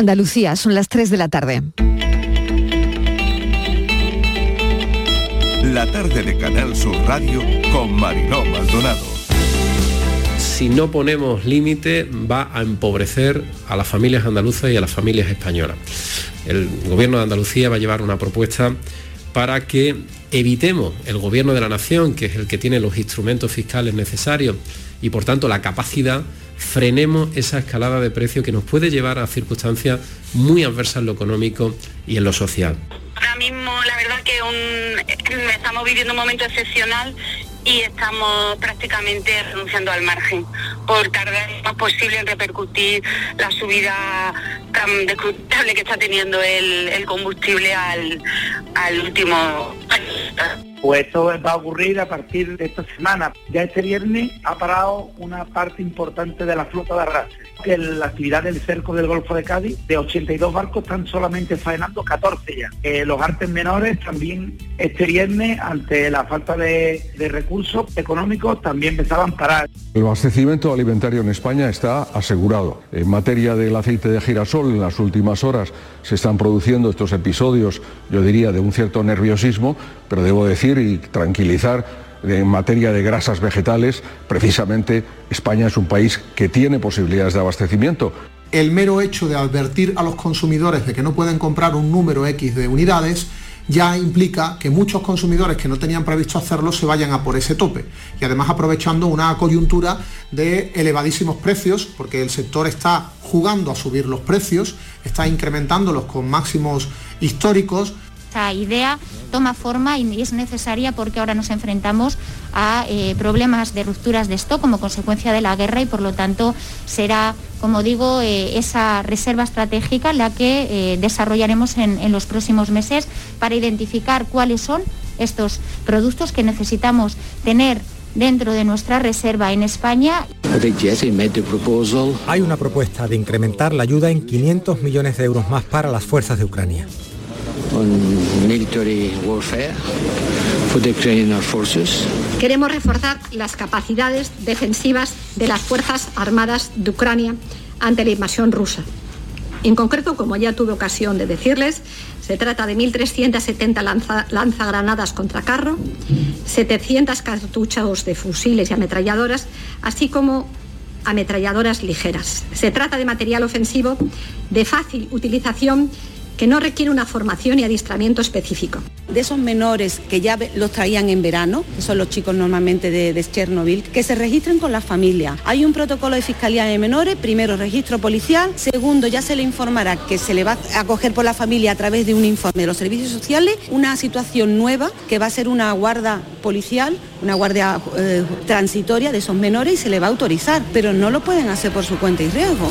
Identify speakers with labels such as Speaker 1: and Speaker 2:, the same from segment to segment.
Speaker 1: Andalucía, son las 3 de la tarde.
Speaker 2: La tarde de Canal Sur Radio con Mariló Maldonado.
Speaker 3: Si no ponemos límite va a empobrecer a las familias andaluzas y a las familias españolas. El gobierno de Andalucía va a llevar una propuesta para que evitemos el gobierno de la nación, que es el que tiene los instrumentos fiscales necesarios y por tanto la capacidad, frenemos esa escalada de precios que nos puede llevar a circunstancias muy adversas en lo económico y en lo social.
Speaker 4: Ahora mismo la verdad que estamos viviendo un momento excepcional y estamos prácticamente renunciando al margen por tardar lo más posible en repercutir la subida tan descrutable que está teniendo el, combustible al, al último
Speaker 5: pues esto va a ocurrir a partir de esta semana. Ya este viernes ha parado una parte importante de la flota de arrastre. La actividad del cerco del Golfo de Cádiz, de 82 barcos están solamente faenando 14 ya. Eh, los artes menores también este viernes, ante la falta de, de recursos económicos, también empezaban a parar.
Speaker 6: El abastecimiento alimentario en España está asegurado. En materia del aceite de girasol, en las últimas horas se están produciendo estos episodios, yo diría, de un cierto nerviosismo, pero debo decir y tranquilizar en materia de grasas vegetales, precisamente España es un país que tiene posibilidades de abastecimiento.
Speaker 7: El mero hecho de advertir a los consumidores de que no pueden comprar un número X de unidades ya implica que muchos consumidores que no tenían previsto hacerlo se vayan a por ese tope. Y además aprovechando una coyuntura de elevadísimos precios, porque el sector está jugando a subir los precios, está incrementándolos con máximos históricos,
Speaker 8: esta idea toma forma y es necesaria porque ahora nos enfrentamos a eh, problemas de rupturas de stock como consecuencia de la guerra y por lo tanto será, como digo, eh, esa reserva estratégica la que eh, desarrollaremos en, los próximos meses para identificar cuáles son estos productos que necesitamos tener dentro de nuestra reserva en España.
Speaker 9: Hay una propuesta de incrementar la ayuda en 500 millones de euros más para las fuerzas de Ucrania.
Speaker 10: Queremos reforzar las capacidades defensivas de las Fuerzas Armadas de Ucrania ante la invasión rusa. En concreto, como ya tuve ocasión de decirles, se trata de 1.370 lanzagranadas contra carro, 700 cartuchos de fusiles y ametralladoras, así como ametralladoras ligeras. Se trata de material ofensivo de fácil utilización que no requiere una formación y adiestramiento específico.
Speaker 11: De esos menores que ya los traían en verano, que son los chicos normalmente de, Chernobyl, que se registren con la familia. Hay un protocolo de fiscalía de menores, primero registro policial, segundo ya se le informará que se le va a acoger por la familia a través de un informe de los servicios sociales, una situación nueva que va a ser una guarda policial, una guardia eh, transitoria de esos menores y se le va a autorizar, pero no lo pueden hacer por su cuenta y riesgo.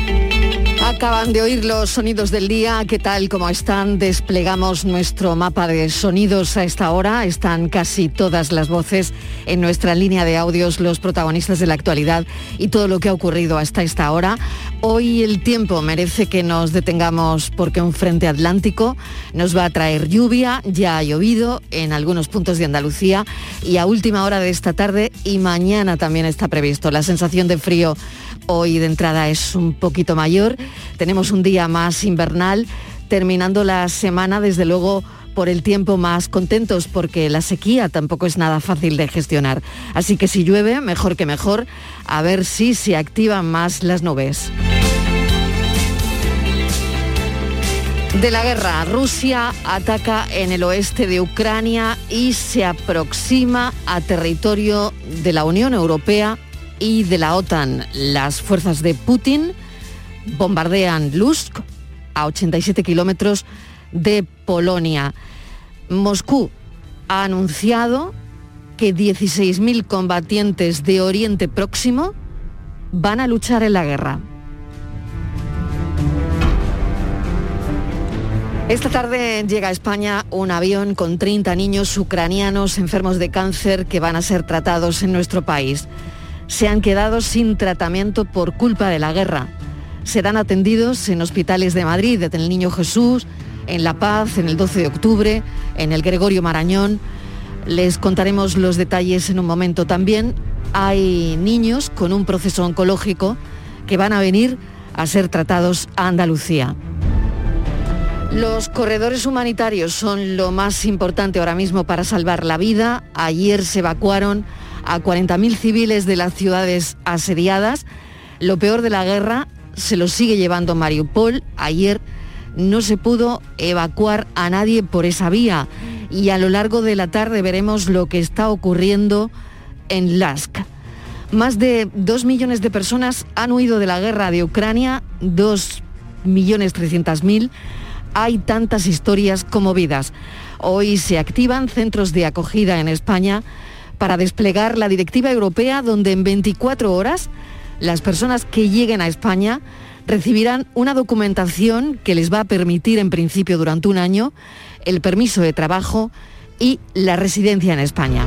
Speaker 1: Acaban de oír los sonidos del día. ¿Qué tal? ¿Cómo están? Desplegamos nuestro mapa de sonidos a esta hora. Están casi todas las voces en nuestra línea de audios, los protagonistas de la actualidad y todo lo que ha ocurrido hasta esta hora. Hoy el tiempo merece que nos detengamos porque un frente atlántico nos va a traer lluvia. Ya ha llovido en algunos puntos de Andalucía y a última hora de esta tarde y mañana también está previsto. La sensación de frío hoy de entrada es un poquito mayor. Tenemos un día más invernal, terminando la semana desde luego por el tiempo más contentos porque la sequía tampoco es nada fácil de gestionar. Así que si llueve, mejor que mejor, a ver si se activan más las nubes. De la guerra, Rusia ataca en el oeste de Ucrania y se aproxima a territorio de la Unión Europea y de la OTAN. Las fuerzas de Putin bombardean Lusk a 87 kilómetros de Polonia. Moscú ha anunciado que 16.000 combatientes de Oriente Próximo van a luchar en la guerra. Esta tarde llega a España un avión con 30 niños ucranianos enfermos de cáncer que van a ser tratados en nuestro país se han quedado sin tratamiento por culpa de la guerra. Serán atendidos en hospitales de Madrid, desde el Niño Jesús en La Paz, en el 12 de octubre, en el Gregorio Marañón. Les contaremos los detalles en un momento también. Hay niños con un proceso oncológico que van a venir a ser tratados a Andalucía. Los corredores humanitarios son lo más importante ahora mismo para salvar la vida. Ayer se evacuaron a 40.000 civiles de las ciudades asediadas. Lo peor de la guerra se lo sigue llevando Mariupol. Ayer no se pudo evacuar a nadie por esa vía y a lo largo de la tarde veremos lo que está ocurriendo en Lask. Más de 2 millones de personas han huido de la guerra de Ucrania, 2 millones mil. Hay tantas historias como vidas. Hoy se activan centros de acogida en España para desplegar la directiva europea donde en 24 horas las personas que lleguen a España recibirán una documentación que les va a permitir en principio durante un año el permiso de trabajo y la residencia en España.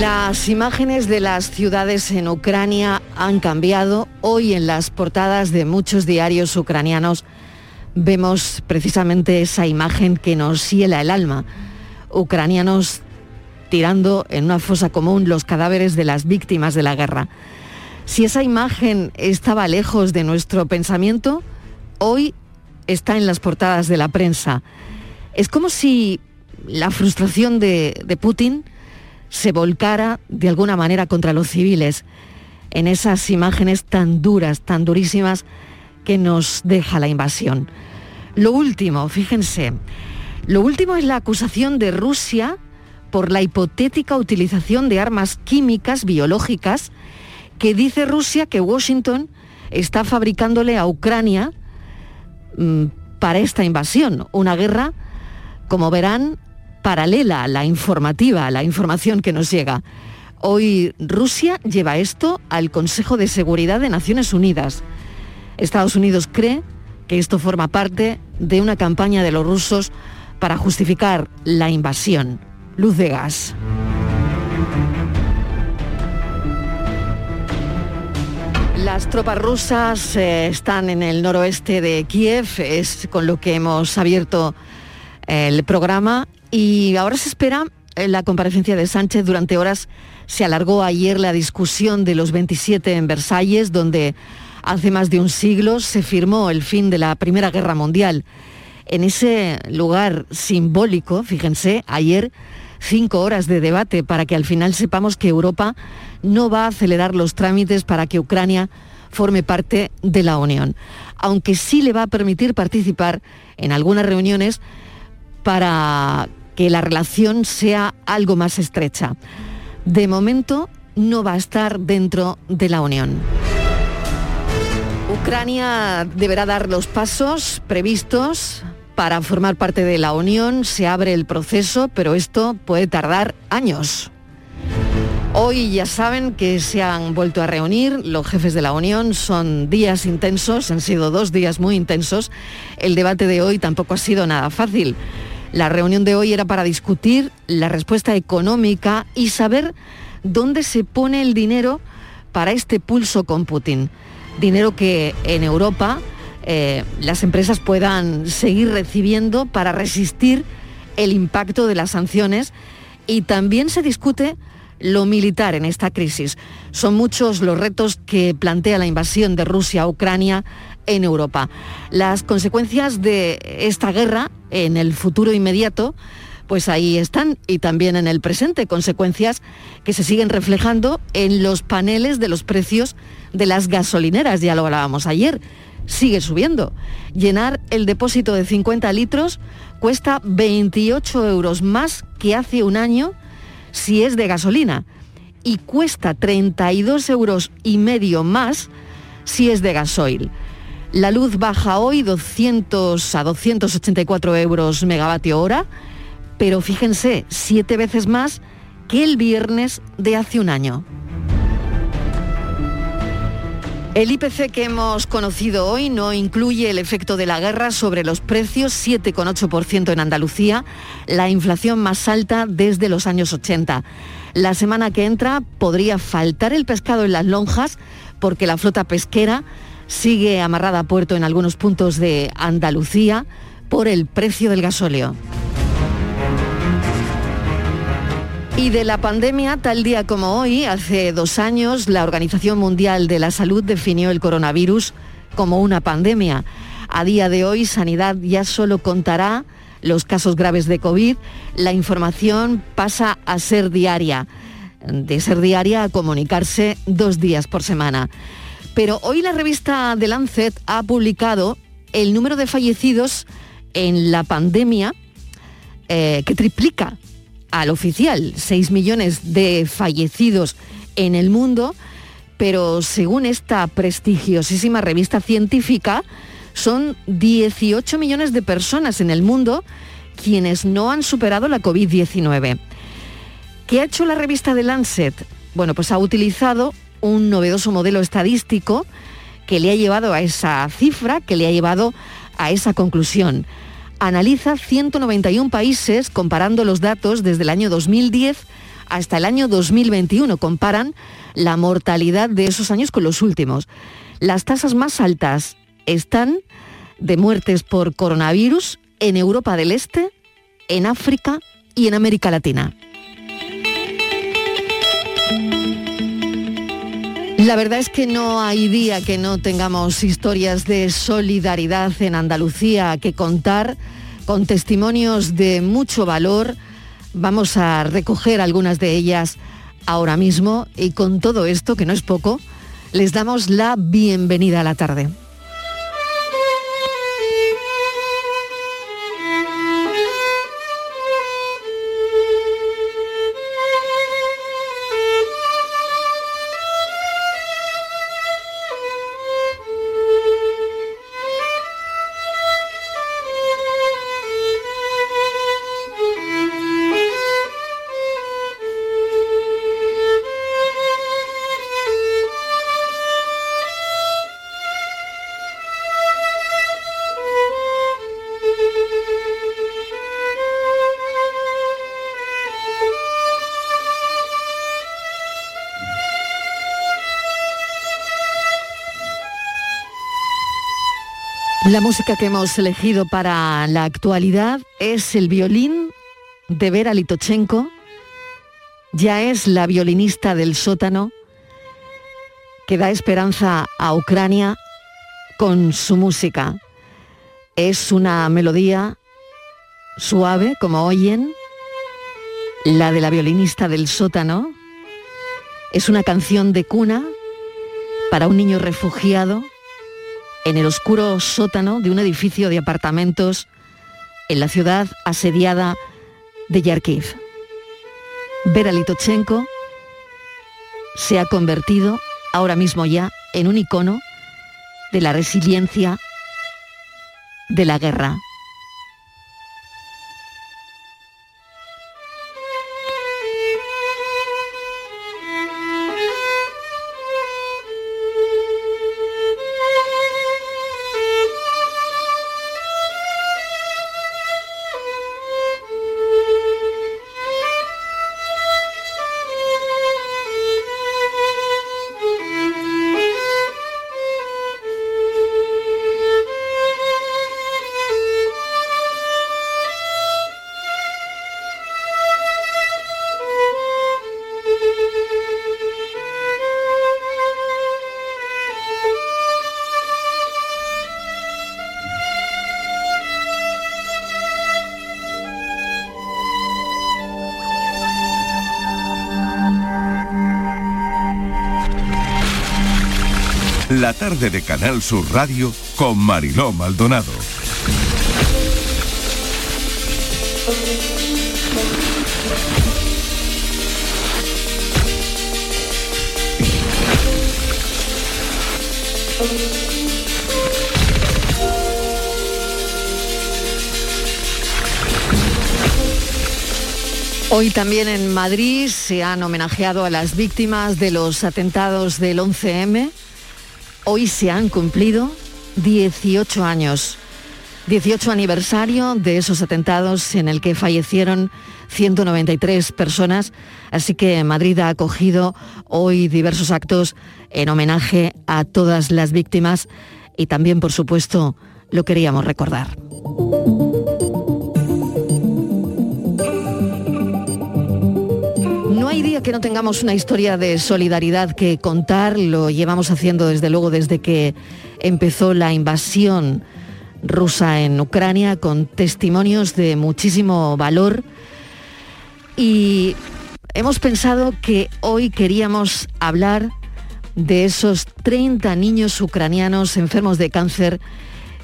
Speaker 1: Las imágenes de las ciudades en Ucrania han cambiado. Hoy en las portadas de muchos diarios ucranianos vemos precisamente esa imagen que nos hiela el alma. Ucranianos tirando en una fosa común los cadáveres de las víctimas de la guerra. Si esa imagen estaba lejos de nuestro pensamiento, hoy está en las portadas de la prensa. Es como si la frustración de, de Putin se volcara de alguna manera contra los civiles en esas imágenes tan duras, tan durísimas que nos deja la invasión. Lo último, fíjense, lo último es la acusación de Rusia por la hipotética utilización de armas químicas biológicas que dice Rusia que Washington está fabricándole a Ucrania mm, para esta invasión, una guerra, como verán, paralela a la informativa, a la información que nos llega. Hoy Rusia lleva esto al Consejo de Seguridad de Naciones Unidas. Estados Unidos cree que esto forma parte de una campaña de los rusos para justificar la invasión. Luz de gas. Las tropas rusas eh, están en el noroeste de Kiev, es con lo que hemos abierto el programa y ahora se espera eh, la comparecencia de Sánchez. Durante horas se alargó ayer la discusión de los 27 en Versalles, donde hace más de un siglo se firmó el fin de la Primera Guerra Mundial. En ese lugar simbólico, fíjense, ayer cinco horas de debate para que al final sepamos que Europa no va a acelerar los trámites para que Ucrania forme parte de la Unión, aunque sí le va a permitir participar en algunas reuniones para que la relación sea algo más estrecha. De momento no va a estar dentro de la Unión. Ucrania deberá dar los pasos previstos para formar parte de la Unión. Se abre el proceso, pero esto puede tardar años. Hoy ya saben que se han vuelto a reunir los jefes de la Unión, son días intensos, han sido dos días muy intensos. El debate de hoy tampoco ha sido nada fácil. La reunión de hoy era para discutir la respuesta económica y saber dónde se pone el dinero para este pulso con Putin. Dinero que en Europa eh, las empresas puedan seguir recibiendo para resistir el impacto de las sanciones y también se discute lo militar en esta crisis. Son muchos los retos que plantea la invasión de Rusia a Ucrania en Europa. Las consecuencias de esta guerra en el futuro inmediato, pues ahí están y también en el presente, consecuencias que se siguen reflejando en los paneles de los precios de las gasolineras, ya lo hablábamos ayer, sigue subiendo. Llenar el depósito de 50 litros cuesta 28 euros más que hace un año si es de gasolina y cuesta 32 euros y medio más si es de gasoil. La luz baja hoy 200 a 284 euros megavatio hora, pero fíjense, siete veces más que el viernes de hace un año. El IPC que hemos conocido hoy no incluye el efecto de la guerra sobre los precios, 7,8% en Andalucía, la inflación más alta desde los años 80. La semana que entra podría faltar el pescado en las lonjas porque la flota pesquera sigue amarrada a puerto en algunos puntos de Andalucía por el precio del gasóleo. Y de la pandemia, tal día como hoy, hace dos años, la Organización Mundial de la Salud definió el coronavirus como una pandemia. A día de hoy, Sanidad ya solo contará los casos graves de COVID. La información pasa a ser diaria, de ser diaria a comunicarse dos días por semana. Pero hoy la revista The Lancet ha publicado el número de fallecidos en la pandemia eh, que triplica al oficial, 6 millones de fallecidos en el mundo, pero según esta prestigiosísima revista científica, son 18 millones de personas en el mundo quienes no han superado la COVID-19. ¿Qué ha hecho la revista The Lancet? Bueno, pues ha utilizado un novedoso modelo estadístico que le ha llevado a esa cifra, que le ha llevado a esa conclusión. Analiza 191 países comparando los datos desde el año 2010 hasta el año 2021. Comparan la mortalidad de esos años con los últimos. Las tasas más altas están de muertes por coronavirus en Europa del Este, en África y en América Latina. La verdad es que no hay día que no tengamos historias de solidaridad en Andalucía que contar con testimonios de mucho valor. Vamos a recoger algunas de ellas ahora mismo y con todo esto, que no es poco, les damos la bienvenida a la tarde. La música que hemos elegido para la actualidad es el violín de Vera Litochenko. Ya es la violinista del sótano que da esperanza a Ucrania con su música. Es una melodía suave, como oyen, la de la violinista del sótano. Es una canción de cuna para un niño refugiado en el oscuro sótano de un edificio de apartamentos en la ciudad asediada de Yarkiv. Vera Litochenko se ha convertido ahora mismo ya en un icono de la resiliencia de la guerra.
Speaker 2: De Canal Sur Radio con Mariló Maldonado.
Speaker 1: Hoy también en Madrid se han homenajeado a las víctimas de los atentados del 11M. Hoy se han cumplido 18 años. 18 aniversario de esos atentados en el que fallecieron 193 personas, así que Madrid ha acogido hoy diversos actos en homenaje a todas las víctimas y también, por supuesto, lo queríamos recordar. Que no tengamos una historia de solidaridad que contar, lo llevamos haciendo desde luego desde que empezó la invasión rusa en Ucrania con testimonios de muchísimo valor. Y hemos pensado que hoy queríamos hablar de esos 30 niños ucranianos enfermos de cáncer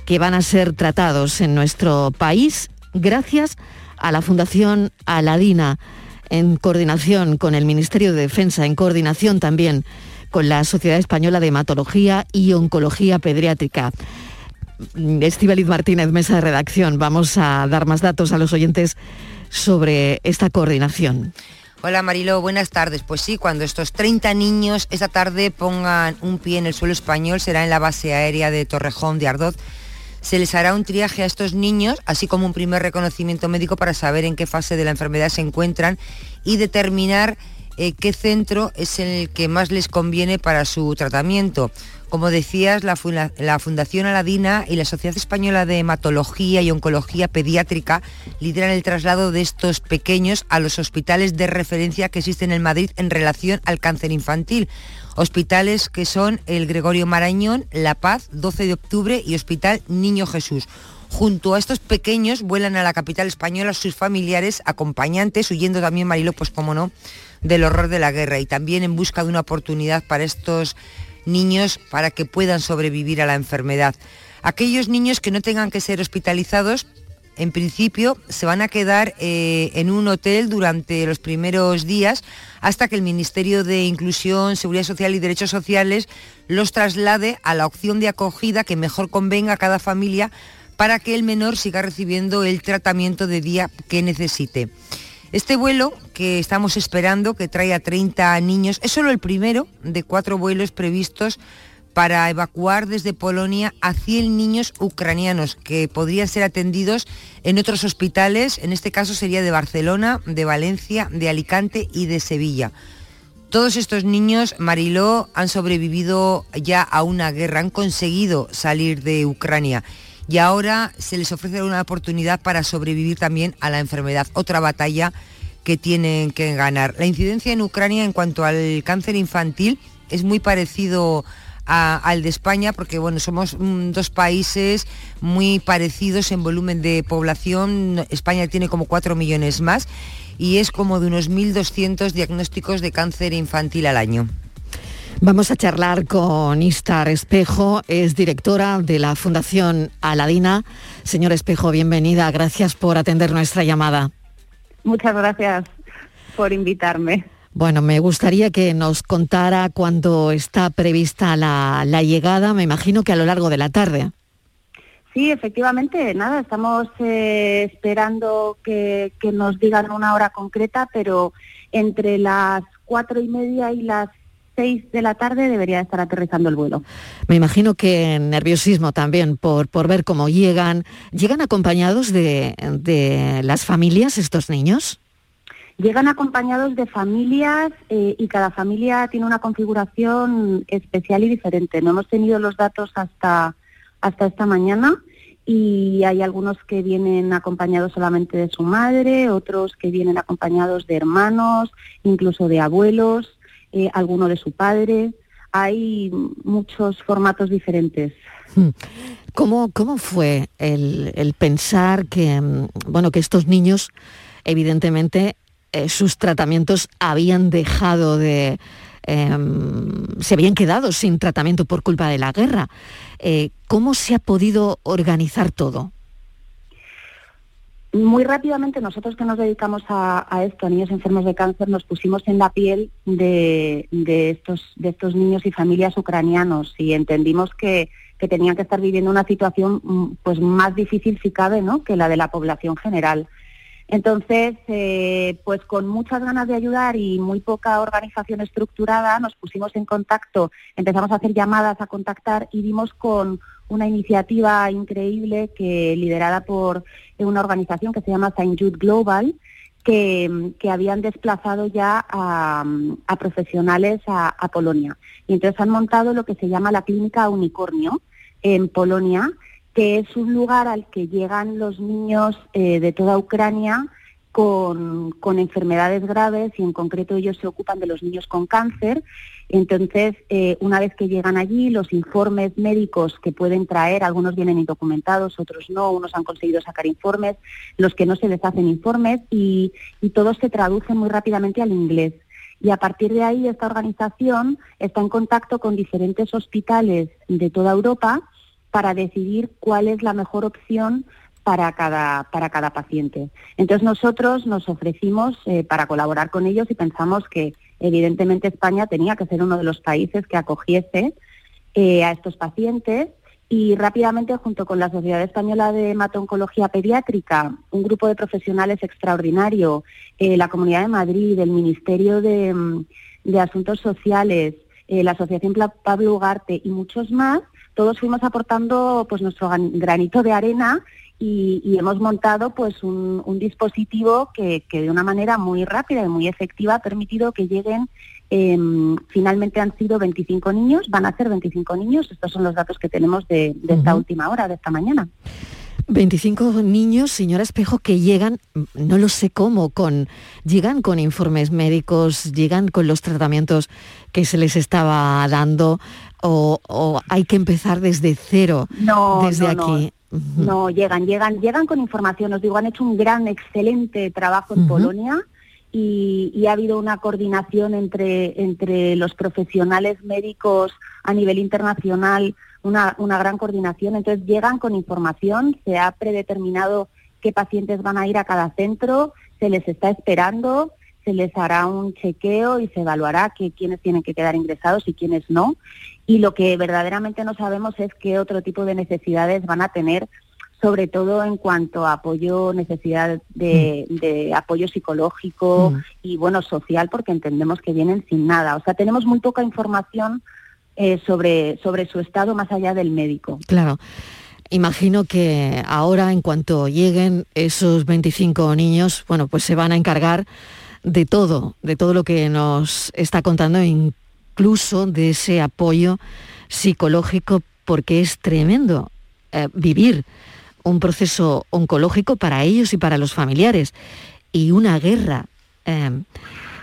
Speaker 1: que van a ser tratados en nuestro país gracias a la Fundación Aladina en coordinación con el Ministerio de Defensa, en coordinación también con la Sociedad Española de Hematología y Oncología Pediátrica. Estíbaliz Martínez, mesa de redacción, vamos a dar más datos a los oyentes sobre esta coordinación.
Speaker 12: Hola Marilo, buenas tardes. Pues sí, cuando estos 30 niños esta tarde pongan un pie en el suelo español será en la base aérea de Torrejón de Ardoz. Se les hará un triaje a estos niños, así como un primer reconocimiento médico para saber en qué fase de la enfermedad se encuentran y determinar eh, qué centro es el que más les conviene para su tratamiento. Como decías, la, Fundación Aladina y la Sociedad Española de Hematología y Oncología Pediátrica lideran el traslado de estos pequeños a los hospitales de referencia que existen en Madrid en relación al cáncer infantil. Hospitales que son el Gregorio Marañón, La Paz, 12 de octubre y Hospital Niño Jesús. Junto a estos pequeños vuelan a la capital española sus familiares, acompañantes, huyendo también, Marilo, pues como no, del horror de la guerra y también en busca de una oportunidad para estos niños para que puedan sobrevivir a la enfermedad. Aquellos niños que no tengan que ser hospitalizados, en principio se van a quedar eh, en un hotel durante los primeros días hasta que el Ministerio de Inclusión, Seguridad Social y Derechos Sociales los traslade a la opción de acogida que mejor convenga a cada familia para que el menor siga recibiendo el tratamiento de día que necesite. Este vuelo que estamos esperando, que trae a 30 niños, es solo el primero de cuatro vuelos previstos para evacuar desde Polonia a 100 niños ucranianos que podrían ser atendidos en otros hospitales, en este caso sería de Barcelona, de Valencia, de Alicante y de Sevilla. Todos estos niños, Mariló, han sobrevivido ya a una guerra, han conseguido salir de Ucrania y ahora se les ofrece una oportunidad para sobrevivir también a la enfermedad, otra batalla que tienen que ganar. La incidencia en Ucrania en cuanto al cáncer infantil es muy parecido al de España, porque bueno, somos mm, dos países muy parecidos en volumen de población. España tiene como 4 millones más y es como de unos 1.200 diagnósticos de cáncer infantil al año.
Speaker 1: Vamos a charlar con Istar Espejo, es directora de la Fundación Aladina. Señor Espejo, bienvenida, gracias por atender nuestra llamada.
Speaker 13: Muchas gracias por invitarme.
Speaker 1: Bueno, me gustaría que nos contara cuándo está prevista la, llegada, me imagino que a lo largo de la tarde.
Speaker 13: Sí, efectivamente, nada, estamos eh, esperando que, que, nos digan una hora concreta, pero entre las cuatro y media y las de la tarde debería estar aterrizando el vuelo.
Speaker 1: Me imagino que nerviosismo también por, por ver cómo llegan. ¿Llegan acompañados de, de las familias estos niños?
Speaker 13: Llegan acompañados de familias eh, y cada familia tiene una configuración especial y diferente. No hemos tenido los datos hasta, hasta esta mañana y hay algunos que vienen acompañados solamente de su madre, otros que vienen acompañados de hermanos, incluso de abuelos. Eh, alguno de su padre. Hay muchos formatos diferentes. Hmm.
Speaker 1: ¿Cómo, cómo fue el, pensar que, mm, bueno, que estos niños, evidentemente, eh, sus tratamientos habían dejado de... Em, se habían quedado sin tratamiento por culpa de la guerra. Eh, ¿Cómo se ha podido organizar todo?
Speaker 13: Muy rápidamente nosotros que nos dedicamos a, esto, a niños enfermos de cáncer, nos pusimos en la piel de, estos, de estos niños y familias ucranianos y entendimos que, tenían que estar viviendo una situación mm, pues más difícil si cabe ¿no? que la de la población general. Entonces, eh, pues con muchas ganas de ayudar y muy poca organización estructurada, nos pusimos en contacto, empezamos a hacer llamadas, a contactar y dimos con, una iniciativa increíble que liderada por una organización que se llama Saint Jude Global, que, habían desplazado ya a, profesionales a, Polonia. Y entonces han montado lo que se llama la clínica Unicornio en Polonia, que es un lugar al que llegan los niños eh, de toda Ucrania con, con, enfermedades graves y en concreto ellos se ocupan de los niños con cáncer entonces, eh, una vez que llegan allí, los informes médicos que pueden traer, algunos vienen indocumentados, otros no, unos han conseguido sacar informes, los que no se les hacen informes y, y todos se traducen muy rápidamente al inglés. Y a partir de ahí esta organización está en contacto con diferentes hospitales de toda Europa para decidir cuál es la mejor opción para cada, para cada paciente. Entonces nosotros nos ofrecimos eh, para colaborar con ellos y pensamos que evidentemente España tenía que ser uno de los países que acogiese eh, a estos pacientes y rápidamente junto con la Sociedad Española de Hematoncología Pediátrica, un grupo de profesionales extraordinario, eh, la Comunidad de Madrid, el Ministerio de, mm, de Asuntos Sociales, la Asociación Pablo Ugarte y muchos más, todos fuimos aportando pues nuestro granito de arena y, hemos montado pues un, dispositivo que, de una manera muy rápida y muy efectiva ha permitido que lleguen, em, finalmente han sido 25 niños, van a ser 25 niños, estos son los datos que tenemos de, esta última hora, de esta mañana.
Speaker 1: 25 niños, señora Espejo, que llegan, no lo sé cómo, con, llegan con informes médicos, llegan con los tratamientos que se les estaba dando, o, hay que empezar desde cero,
Speaker 13: no,
Speaker 1: desde
Speaker 13: aquí. No, llegan, llegan, llegan con información. Os digo, han hecho un gran, excelente trabajo en Polonia y, ha habido una coordinación entre, entre los profesionales médicos a nivel internacional, una, una gran coordinación. Entonces llegan con información, se ha predeterminado qué pacientes van a ir a cada centro, se les está esperando, se les hará un chequeo y se evaluará que, quiénes tienen que quedar ingresados y quiénes no. Y lo que verdaderamente no sabemos es qué otro tipo de necesidades van a tener, sobre todo en cuanto a apoyo, necesidad de, mm. apoyo psicológico mm. y bueno, social, porque entendemos que vienen sin nada. O sea, tenemos muy poca información eh, sobre, sobre su estado más allá del médico.
Speaker 1: Claro. Imagino que ahora, en cuanto lleguen esos 25 niños, bueno, pues se van a encargar de todo, de todo lo que nos está contando, incluso de ese apoyo psicológico, porque es tremendo eh, vivir un proceso oncológico para ellos y para los familiares. Y una guerra. Eh,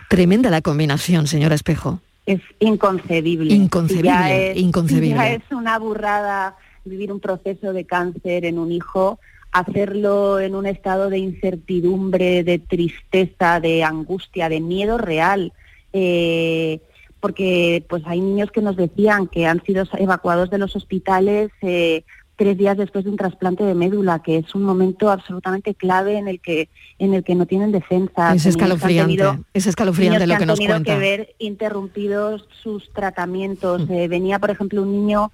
Speaker 1: tremenda la combinación, señora Espejo.
Speaker 13: Es inconcebible.
Speaker 1: Inconcebible, es, inconcebible.
Speaker 13: Ya es una burrada vivir un proceso de cáncer en un hijo hacerlo en un estado de incertidumbre, de tristeza, de angustia, de miedo real. Eh, porque pues hay niños que nos decían que han sido evacuados de los hospitales eh, tres días después de un trasplante de médula, que es un momento absolutamente clave en el que en el que no tienen defensa.
Speaker 1: Es escalofriante, es escalofriante lo que, nos cuenta.
Speaker 13: que ver interrumpidos sus tratamientos. Mm. Eh, venía, por ejemplo, un niño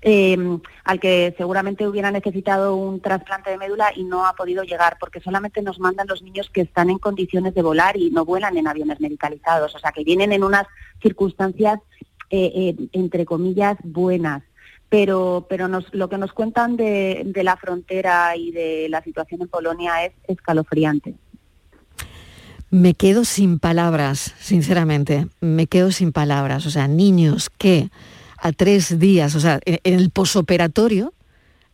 Speaker 13: eh, al que seguramente hubiera necesitado un trasplante de médula y no ha podido llegar, porque solamente nos mandan los niños que están en condiciones de volar y no vuelan en aviones medicalizados, o sea, que vienen en unas circunstancias, eh, eh, entre comillas, buenas. Pero, pero nos, lo que nos cuentan de, de la frontera y de la situación en Polonia es escalofriante.
Speaker 1: Me quedo sin palabras, sinceramente, me quedo sin palabras. O sea, niños que a tres días, o sea, en, el posoperatorio,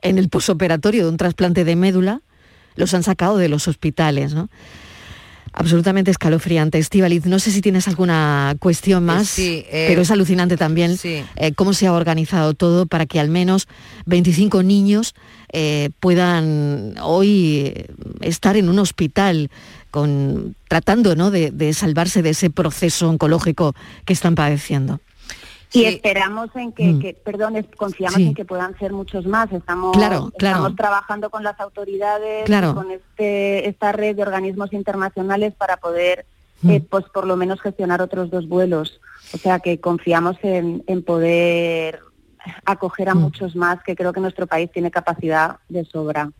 Speaker 1: en el posoperatorio de un trasplante de médula, los han sacado de los hospitales, ¿no? Absolutamente escalofriante. Estivaliz, no sé si tienes alguna cuestión más, sí, eh, pero es alucinante también eh, cómo se ha organizado todo para que al menos 25 niños eh, puedan hoy estar en un hospital con, tratando ¿no? de, de salvarse de ese proceso oncológico que están padeciendo.
Speaker 13: Y esperamos en que, mm. perdón, confiamos en que puedan ser muchos más. Estamos, estamos trabajando con las autoridades, con este, esta red de organismos internacionales para poder, mm. eh, pues por lo menos gestionar otros dos vuelos. O sea que confiamos en, poder acoger a mm. muchos más, que creo que nuestro país tiene capacidad de sobra.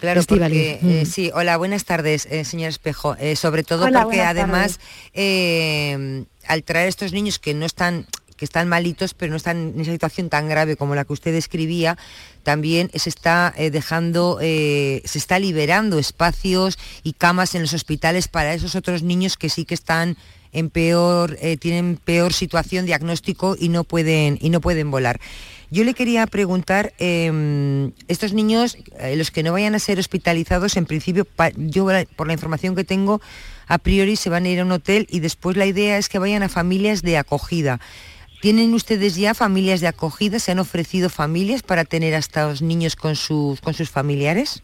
Speaker 12: Claro, porque, eh, sí, hola, buenas tardes, eh, señor Espejo. sobre todo porque además, al traer estos niños que no están que están malitos, pero no están en esa situación tan grave como la que usted describía, también se está eh, dejando, eh, se está liberando espacios y camas en los hospitales para esos otros niños que sí que están en peor, eh, tienen peor situación diagnóstico y no pueden, y no pueden volar. Yo le quería preguntar, em, estos niños, los que no vayan a ser hospitalizados, en principio, yo por la información que tengo, a priori se van a ir a un hotel y después la idea es que vayan a familias de acogida. ¿Tienen ustedes ya familias de acogida? ¿Se han ofrecido familias para tener a estos niños con sus, con sus familiares?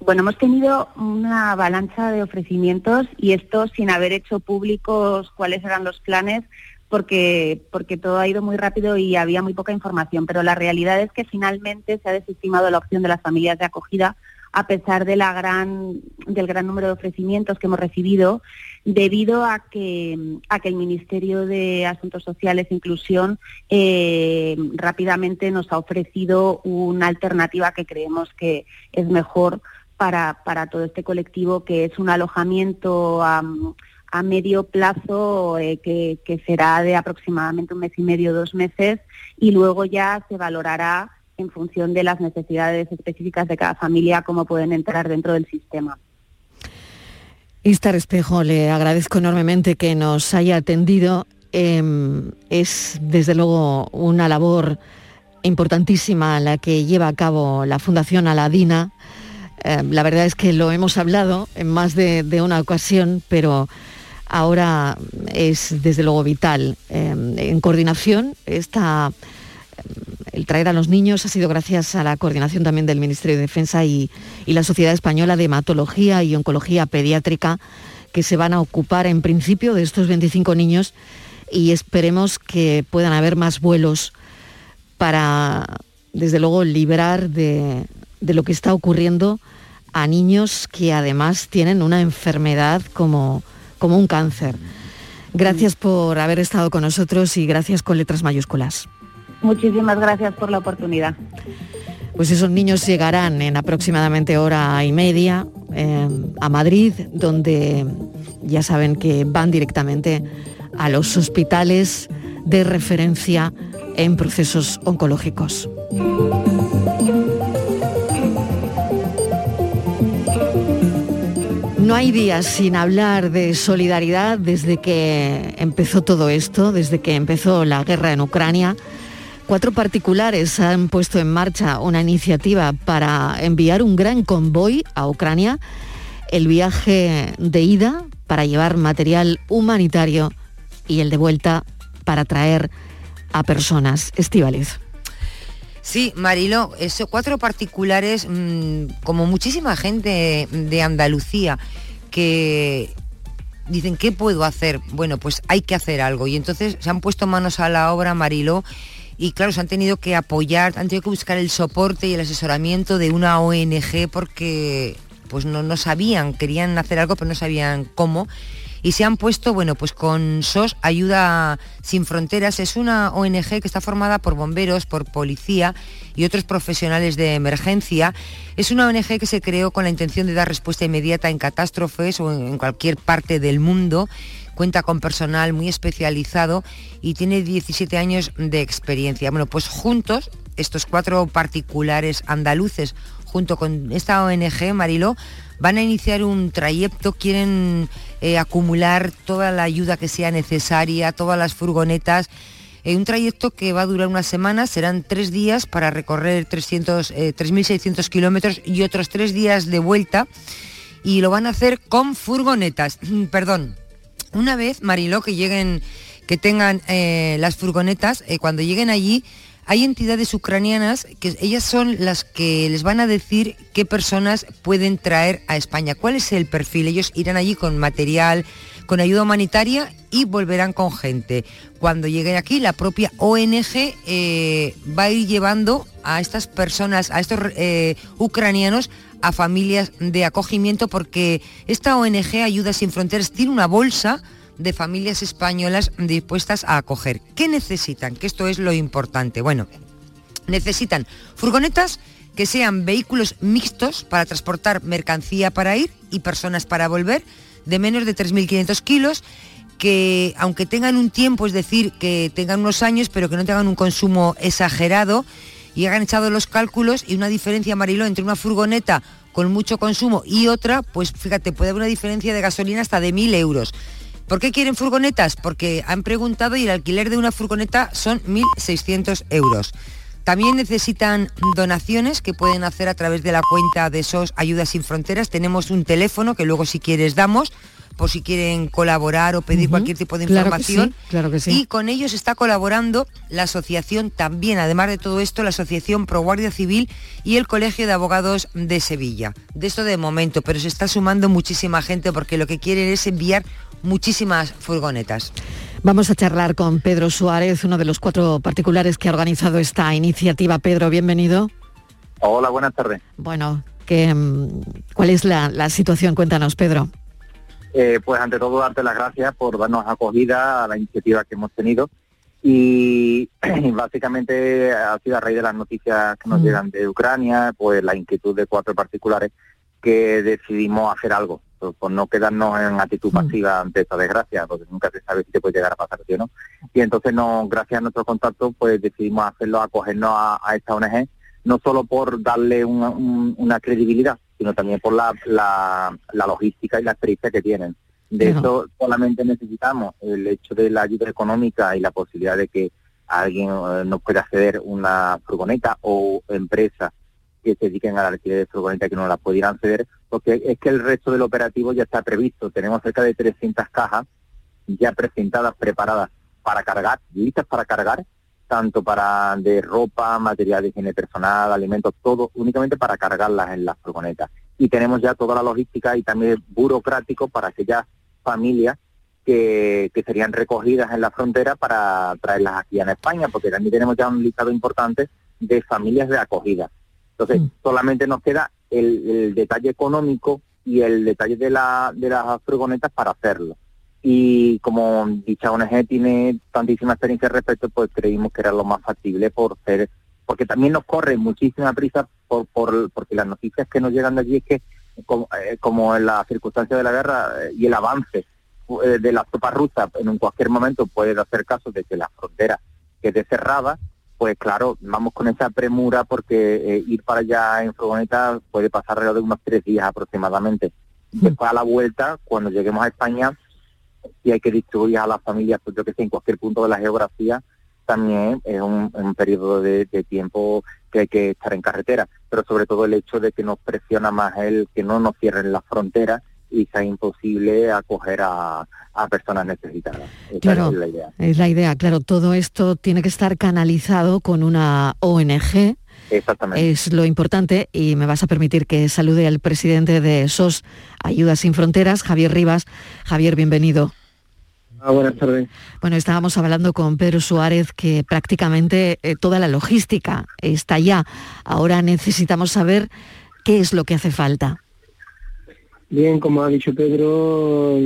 Speaker 13: Bueno, hemos tenido una avalancha de ofrecimientos y esto sin haber hecho públicos cuáles eran los planes porque, porque todo ha ido muy rápido y había muy poca información. Pero la realidad es que finalmente se ha desestimado la opción de las familias de acogida a pesar de la gran, del gran número de ofrecimientos que hemos recibido, debido a que, a que el Ministerio de Asuntos Sociales e Inclusión eh, rápidamente nos ha ofrecido una alternativa que creemos que es mejor para, para todo este colectivo, que es un alojamiento a, medio plazo eh, que, que será de aproximadamente un mes y medio, dos meses, y luego ya se valorará en función de las necesidades específicas de cada familia, cómo pueden entrar dentro del sistema.
Speaker 1: Istar Espejo, le agradezco enormemente que nos haya atendido. Em, es desde luego una labor importantísima la que lleva a cabo la Fundación Aladina. Em, la verdad es que lo hemos hablado en más de, una ocasión, pero ahora es desde luego vital. Em, en coordinación está el traer a los niños ha sido gracias a la coordinación también del Ministerio de Defensa y, la Sociedad Española de Hematología y Oncología Pediátrica, que se van a ocupar en principio de estos 25 niños y esperemos que puedan haber más vuelos para, desde luego, librar de, lo que está ocurriendo a niños que además tienen una enfermedad como, como un cáncer. Gracias por haber estado con nosotros y gracias con letras mayúsculas.
Speaker 13: Muchísimas gracias por la oportunidad.
Speaker 1: Pues esos niños llegarán en aproximadamente hora y media em, a Madrid, donde ya saben que van directamente a los hospitales de referencia en procesos oncológicos. No hay días sin hablar de solidaridad desde que empezó todo esto, desde que empezó la guerra en Ucrania. Cuatro particulares han puesto en marcha una iniciativa para enviar un gran convoy a Ucrania, el viaje de ida para llevar material humanitario y el de vuelta para traer a personas. Estivaliz.
Speaker 12: Sí, Marilo, esos cuatro particulares, mm, como muchísima gente de Andalucía, que dicen, ¿qué puedo hacer? Bueno, pues hay que hacer algo. Y entonces se han puesto manos a la obra, Marilo, y claro, se han tenido que apoyar, han tenido que buscar el soporte y el asesoramiento de una ONG porque pues no, no sabían, querían hacer algo pero no sabían cómo y se han puesto, bueno, pues con SOS Ayuda Sin Fronteras. Es una ONG que está formada por bomberos, por policía y otros profesionales de emergencia. Es una ONG que se creó con la intención de dar respuesta inmediata en catástrofes o en cualquier parte del mundo cuenta con personal muy especializado y tiene 17 años de experiencia. Bueno, pues juntos, estos cuatro particulares andaluces, junto con esta ONG, Mariló, van a iniciar un trayecto, quieren eh, acumular toda la ayuda que sea necesaria, todas las furgonetas. Eh, un trayecto que va a durar una semana, serán tres días para recorrer 300, 3.600 eh, kilómetros y otros tres días de vuelta. Y lo van a hacer con furgonetas, perdón, una vez, Mariló, que lleguen, que tengan eh, las furgonetas, eh, cuando lleguen allí, hay entidades ucranianas que ellas son las que les van a decir qué personas pueden traer a España, cuál es el perfil. Ellos irán allí con material, con ayuda humanitaria y volverán con gente. Cuando lleguen aquí, la propia ONG eh, va a ir llevando a estas personas, a estos ucranianos, a familias de acogimiento porque esta ONG Ayuda Sin Fronteras tiene una bolsa de familias españolas dispuestas a acoger. ¿Qué necesitan? Que esto es lo importante. Bueno, necesitan furgonetas que sean vehículos mixtos para transportar mercancía para ir y personas para volver, de menos de 3.500 kilos, que aunque tengan un tiempo, es decir, que tengan unos años, pero que no tengan un consumo exagerado y hagan echado los cálculos y una diferencia, Mariló, entre una furgoneta con mucho consumo y otra, pues fíjate, puede haber una diferencia de gasolina hasta de mil euros. ¿Por qué quieren furgonetas? Porque han preguntado y el alquiler de una furgoneta son 1.600 euros. También necesitan donaciones que pueden hacer a través de la cuenta de SOS Ayudas Sin Fronteras. Tenemos un teléfono que luego si quieres damos por si quieren colaborar o pedir cualquier tipo de información.
Speaker 1: Claro que sí,
Speaker 12: Y con ellos está colaborando la asociación también, además de todo esto, la Asociación Pro Guardia Civil y el Colegio de Abogados de Sevilla. De esto de momento, pero se está sumando muchísima gente porque lo que quieren es enviar muchísimas furgonetas.
Speaker 1: Vamos a charlar con Pedro Suárez, uno de los cuatro particulares que ha organizado esta iniciativa. Pedro, bienvenido.
Speaker 14: Hola, buenas tardes.
Speaker 1: Bueno, que, mm, ¿cuál es la, la situación? Cuéntanos, Pedro.
Speaker 14: Eh, pues ante todo darte las gracias por darnos acogida a la iniciativa que hemos tenido y básicamente ha sido a raíz de las noticias que nos llegan de Ucrania, pues la inquietud de cuatro particulares que decidimos hacer algo, por, por no quedarnos en actitud pasiva ante esta desgracia, porque nunca se sabe si te puede llegar a pasar ¿sí o no. Y entonces no, gracias a nuestro contacto, pues decidimos hacerlo, acogernos a, a esta ONG, no solo por darle una, un- una credibilidad, sino también por la, la, la logística y la experiencia que tienen. De eso solamente necesitamos el hecho de la ayuda económica y la posibilidad de que alguien eh, nos pueda ceder una furgoneta o empresa que se dediquen al alquiler de furgoneta que no la pudieran ceder, porque es que el resto del operativo ya está previsto. Tenemos cerca de 300 cajas ya presentadas, preparadas para cargar, listas para cargar, tanto para de ropa, material de higiene personal, alimentos, todo únicamente para cargarlas en las furgonetas. Y tenemos ya toda la logística y también burocrático para aquellas familias que, que serían recogidas en la frontera para traerlas aquí en España, porque también tenemos ya un listado importante de familias de acogida. Entonces, solamente nos queda el, detalle económico y el detalle de, la, de las furgonetas para hacerlo. Y como dicha ONG tiene tantísima experiencia al respecto, pues creímos que era lo más factible por ser, porque también nos corre muchísima prisa por, por porque las noticias que nos llegan de allí es que como, eh, como en la circunstancia de la guerra eh, y el avance eh, de las tropas rusas en un cualquier momento puede hacer caso de que la frontera quede cerrada, pues claro, vamos con esa premura porque eh, ir para allá en furgoneta puede pasar alrededor de unos tres días aproximadamente. Después a la vuelta, cuando lleguemos a España, si hay que distribuir a las familias, pues yo que sé, en cualquier punto de la geografía, también es un, un periodo de, de tiempo que hay que estar en carretera, pero sobre todo el hecho de que nos presiona más el que no nos cierren las fronteras y sea imposible acoger a, a personas necesitadas. Esa
Speaker 1: Claro,
Speaker 14: es la idea.
Speaker 1: es la idea. Claro, todo esto tiene que estar canalizado con una ONG.
Speaker 14: Exactamente.
Speaker 1: Es lo importante y me vas a permitir que salude al presidente de SOS Ayudas Sin Fronteras, Javier Rivas. Javier, bienvenido.
Speaker 15: Ah, buenas tardes.
Speaker 1: Bueno, estábamos hablando con Pedro Suárez que prácticamente eh, toda la logística está ya. Ahora necesitamos saber qué es lo que hace falta.
Speaker 15: Bien, como ha dicho Pedro,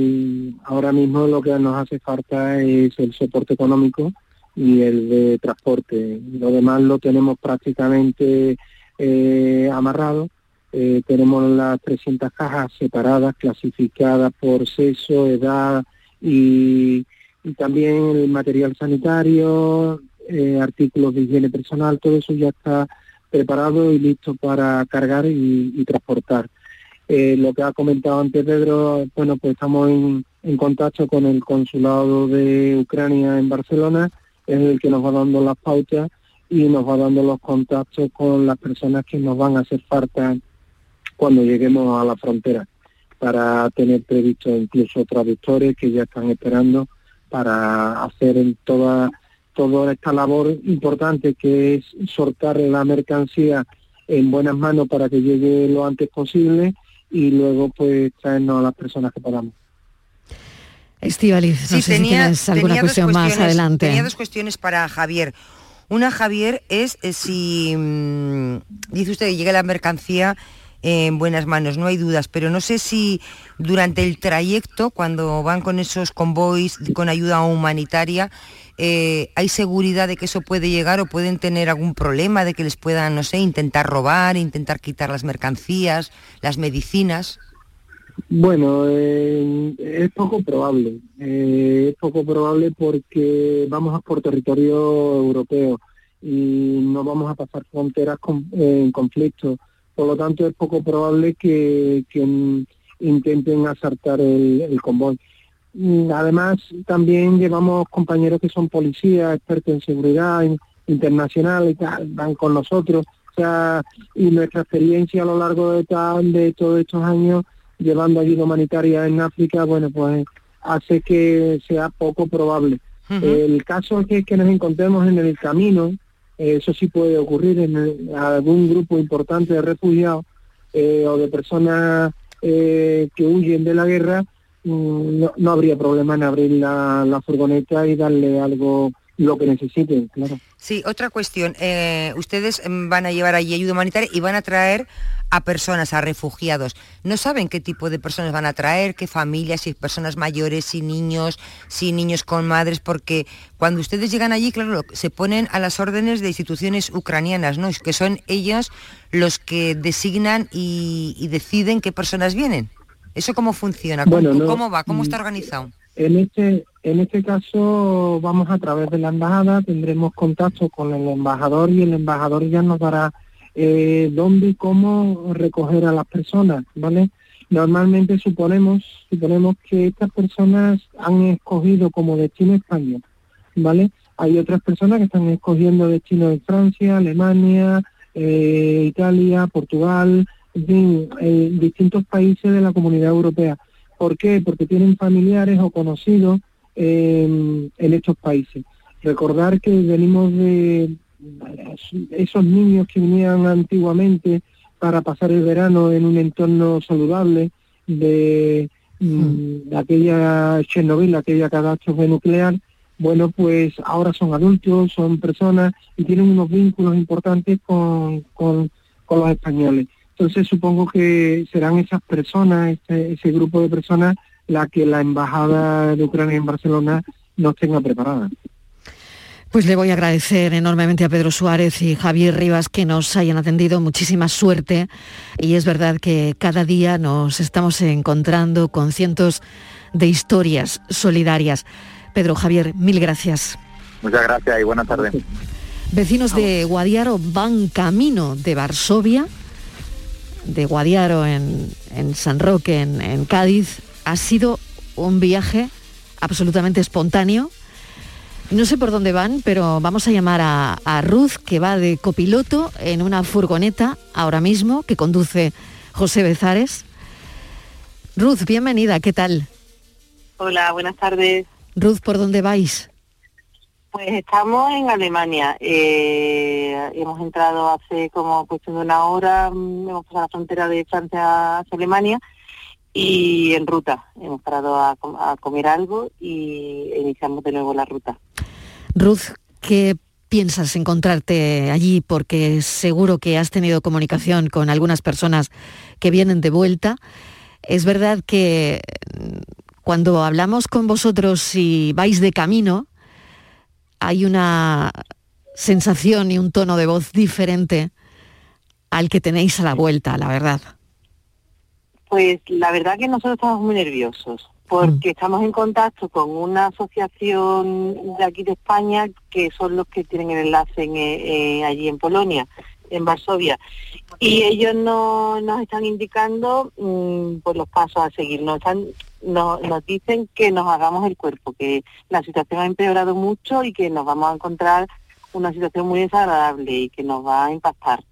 Speaker 15: ahora mismo lo que nos hace falta es el soporte económico y el de transporte. Lo demás lo tenemos prácticamente eh, amarrado. Eh, tenemos las 300 cajas separadas, clasificadas por sexo, edad y, también el material sanitario, eh, artículos de higiene personal, todo eso ya está preparado y listo para cargar y transportar. Eh, lo que ha comentado antes Pedro, bueno, pues estamos en, contacto con el consulado de Ucrania en Barcelona, es el que nos va dando las pautas y nos va dando los contactos con las personas que nos van a hacer falta cuando lleguemos a la frontera, para tener previsto incluso traductores que ya están esperando para hacer toda, toda esta labor importante que es sortar la mercancía en buenas manos para que llegue lo antes posible y luego pues traernos a las personas que podamos.
Speaker 1: Estivaliz, no sé si tienes alguna
Speaker 12: tenía dos
Speaker 1: cuestión más
Speaker 12: cuestiones-
Speaker 1: adelante.
Speaker 12: Tenía dos cuestiones para Javier. Una, Javier, es eh, si mm, dice usted que llega la mercancía en buenas manos, no hay dudas, pero no sé si durante el trayecto, cuando van con esos convoys con ayuda humanitaria, eh, hay seguridad de que eso puede llegar o pueden tener algún problema de que les puedan, no sé, intentar robar, intentar quitar las mercancías, las medicinas.
Speaker 15: Bueno, eh, es poco probable. Eh, es poco probable porque vamos por territorio europeo y no vamos a pasar fronteras en conflicto. Por lo tanto, es poco probable que, intenten asaltar el, convoy. Mm, además, también llevamos compañeros que son policías, expertos en seguridad internacional y tal, van con nosotros. O sea, y nuestra experiencia a lo largo de, de todos estos años llevando ayuda humanitaria en África, bueno, pues hace que sea poco probable. El caso es que, que nos encontremos en el camino, eh, eso sí puede ocurrir en algún grupo importante de refugiados eh, o de personas eh, que huyen de la guerra, mm, no, habría problema en abrir la, la furgoneta y darle algo lo que necesiten, claro.
Speaker 12: Sí, otra cuestión. Eh, ustedes mm, van a llevar allí ayuda humanitaria y van a traer a personas, a refugiados. ¿No saben qué tipo de personas van a traer, qué familias, si personas mayores, si niños, si niños con madres? Porque cuando ustedes llegan allí, claro, se ponen a las órdenes de instituciones ucranianas, ¿no? Que son ellos los que designan y, deciden qué personas vienen. ¿Eso cómo funciona? ¿Cómo va? ¿Cómo está organizado?
Speaker 15: En este, en este caso vamos a través de la embajada, tendremos contacto con el embajador y el embajador ya nos dará eh, dónde y cómo recoger a las personas, ¿vale? Normalmente suponemos, suponemos que estas personas han escogido como destino España, ¿vale? Hay otras personas que están escogiendo destino de Francia, Alemania, eh, Italia, Portugal, en distintos países de la comunidad europea. ¿Por qué? Porque tienen familiares o conocidos en estos países. Recordar que venimos de esos niños que venían antiguamente para pasar el verano en un entorno saludable de, mm, de aquella Chernobyl, aquella catástrofe nuclear, bueno, pues ahora son adultos, son personas y tienen unos vínculos importantes con, con los españoles. Entonces supongo que serán esas personas, ese, grupo de personas, la que la Embajada de Ucrania en Barcelona nos tenga preparada.
Speaker 1: Pues le voy a agradecer enormemente a Pedro Suárez y Javier Rivas que nos hayan atendido. Muchísima suerte. Y es verdad que cada día nos estamos encontrando con cientos de historias solidarias. Pedro Javier, mil gracias.
Speaker 14: Muchas gracias y buenas tardes.
Speaker 1: Vecinos de Guadiaro van camino de Varsovia de Guadiaro en, San Roque, en, Cádiz, ha sido un viaje absolutamente espontáneo. No sé por dónde van, pero vamos a llamar a, a, Ruth, que va de copiloto en una furgoneta ahora mismo, que conduce José Bezares. Ruth, bienvenida, ¿qué tal?
Speaker 16: Hola, buenas tardes.
Speaker 1: Ruth, ¿por dónde vais?
Speaker 16: Pues estamos en Alemania. Eh, hemos entrado hace como cuestión de una hora, mm, hemos pasado la frontera de Francia hacia Alemania y en ruta. Hemos parado a, comer algo y iniciamos de nuevo la ruta.
Speaker 1: Ruth, ¿qué piensas encontrarte allí? Porque seguro que has tenido comunicación con algunas personas que vienen de vuelta. Es verdad que mm, cuando hablamos con vosotros y vais de camino, hay una sensación y un tono de voz diferente al que tenéis a la vuelta, la verdad.
Speaker 16: Pues la verdad que nosotros estamos muy nerviosos porque mm. estamos en contacto con una asociación de aquí de España que son los que tienen el enlace eh, allí en Polonia, en Varsovia, y ellos no, nos están indicando mm, pues los pasos a seguir, nos están nos, nos dicen que nos hagamos el cuerpo, que la situación ha empeorado mucho y que nos vamos a encontrar una situación muy desagradable y que nos va a impactar.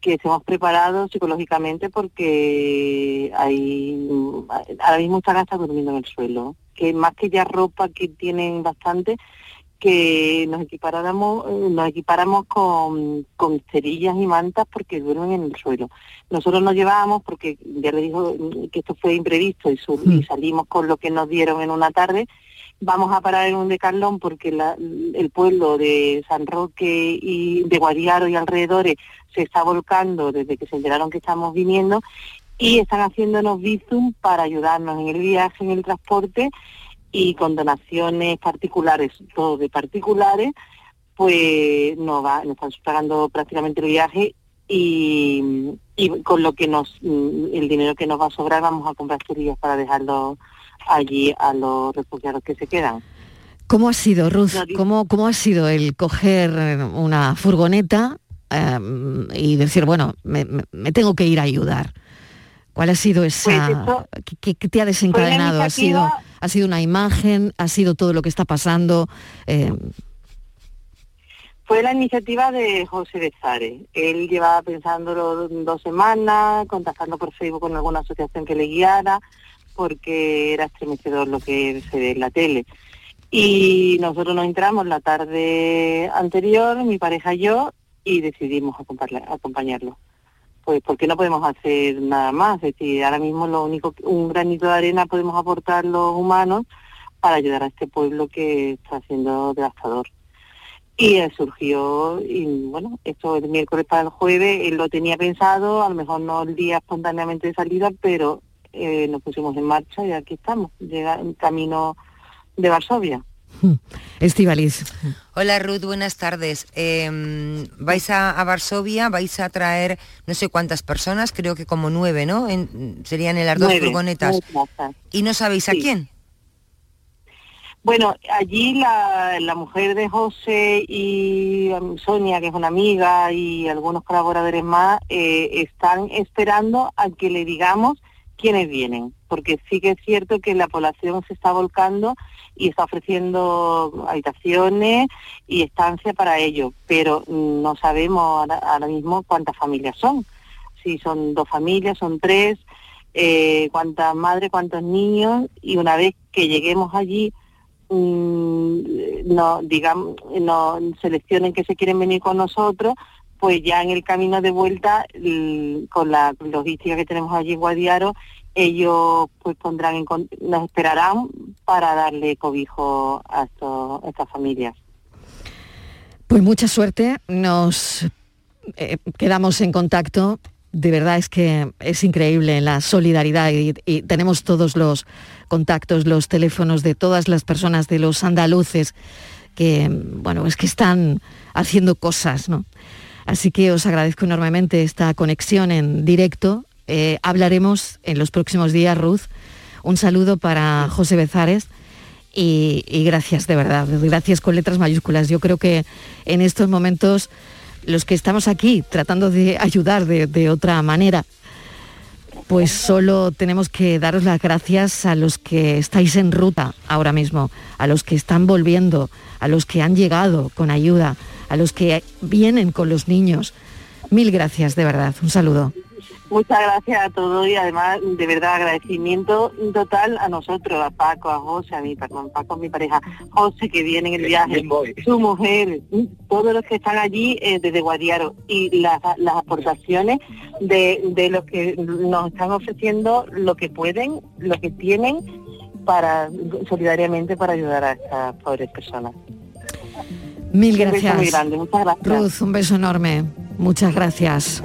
Speaker 16: Que estemos preparados psicológicamente porque hay ahora mismo están durmiendo en el suelo. Que más que ya ropa que tienen bastante, que nos equiparáramos, eh, nos equiparamos con, con cerillas y mantas porque duermen en el suelo. Nosotros nos llevábamos, porque ya le dijo que esto fue imprevisto y, mm. salimos con lo que nos dieron en una tarde, vamos a parar en un decalón porque el pueblo de San Roque y de Guadiaro y alrededores se está volcando desde que se enteraron que estamos viniendo y están haciéndonos visum para ayudarnos en el viaje, en el transporte y con donaciones particulares, todo de particulares, pues nos, va, nos están pagando prácticamente el viaje y, y con lo que nos, mm, el dinero que nos va a sobrar vamos a comprar cerillas para dejarlo allí a los refugiados que se quedan.
Speaker 1: ¿Cómo ha sido, Ruth? ¿Cómo, cómo ha sido el coger una furgoneta em, y decir, bueno, me, tengo que ir a ayudar? ¿Cuál ha sido esa...
Speaker 16: Pues
Speaker 1: ¿qué, qué te ha desencadenado? ¿Ha sido, ¿Ha sido una imagen? ¿Ha sido todo lo que está pasando? Eh,
Speaker 16: Fue la iniciativa de José Bezares. Él llevaba pensándolo dos semanas, contactando por Facebook con alguna asociación que le guiara, porque era estremecedor lo que se ve en la tele. Y nosotros nos entramos la tarde anterior, mi pareja y yo, y decidimos acompañarlo. Pues porque no podemos hacer nada más, es decir, ahora mismo lo único, que- un granito de arena podemos aportar los humanos para ayudar a este pueblo que está siendo devastador. Y eh, surgió, y bueno, esto el miércoles para el jueves, él lo tenía pensado, a lo mejor no el día espontáneamente de salida, pero eh, nos pusimos en marcha y aquí estamos, llega en camino de Varsovia.
Speaker 1: Estivaliz.
Speaker 12: Hola Ruth, buenas tardes. Eh, vais a, a Varsovia, vais a traer no sé cuántas personas, creo que como nueve, ¿no? En- serían en las dos furgonetas. ¿Y no sabéis a quién?
Speaker 16: Bueno, allí la, la mujer de José y um, Sonia, que es una amiga, y algunos colaboradores más, eh, están esperando a que le digamos quiénes vienen, porque sí que es cierto que la población se está volcando y está ofreciendo habitaciones y estancia para ellos, pero no sabemos ahora, mismo cuántas familias son, si son dos familias, son tres, eh, cuántas madres, cuántos niños, y una vez que lleguemos allí, mm, no digamos no seleccionen que se quieren venir con nosotros pues ya en el camino de vuelta con la logística que tenemos allí en Guadiaro ellos pues pondrán en nos esperarán para darle cobijo a estas familias
Speaker 1: Pues mucha suerte, nos eh, quedamos en contacto. De verdad es que es increíble la solidaridad y, y tenemos todos los contactos, los teléfonos de todas las personas, de los andaluces que, bueno, es que están haciendo cosas, ¿no? Así que os agradezco enormemente esta conexión en directo. Eh, hablaremos en los próximos días, Ruth. Un saludo para José Bezares y, gracias de verdad, gracias con letras mayúsculas. Yo creo que en estos momentos los que estamos aquí tratando de ayudar de, de otra manera, pues solo tenemos que daros las gracias a los que estáis en ruta ahora mismo, a los que están volviendo, a los que han llegado con ayuda, a los que vienen con los niños. Mil gracias, de verdad. Un saludo.
Speaker 16: Muchas gracias a todos y además de verdad agradecimiento total a nosotros, a Paco, a José, a mi perdón, Paco, mi pareja, José que viene en el viaje, su mujer, todos los que están allí eh, desde Guadiaro y las, las aportaciones de, de los que nos están ofreciendo lo que pueden, lo que tienen para solidariamente para ayudar a estas pobres personas.
Speaker 1: Mil
Speaker 16: Un beso
Speaker 1: gracias.
Speaker 16: muy grande, muchas gracias.
Speaker 1: Ruth, un beso enorme. Muchas gracias.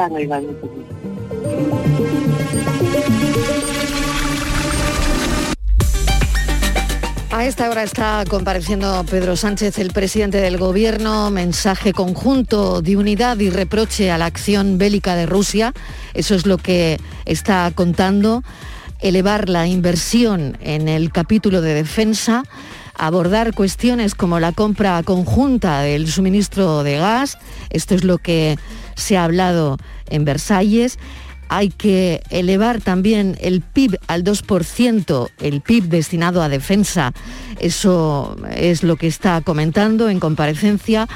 Speaker 1: A esta hora está compareciendo Pedro Sánchez, el presidente del Gobierno, mensaje conjunto de unidad y reproche a la acción bélica de Rusia. Eso es lo que está contando. Elevar la inversión en el capítulo de defensa, abordar cuestiones como la compra conjunta del suministro de gas. Esto es lo que se ha hablado en Versalles hay que elevar también el PIB al 2%, el PIB destinado a defensa. Eso es lo que está comentando en comparecencia.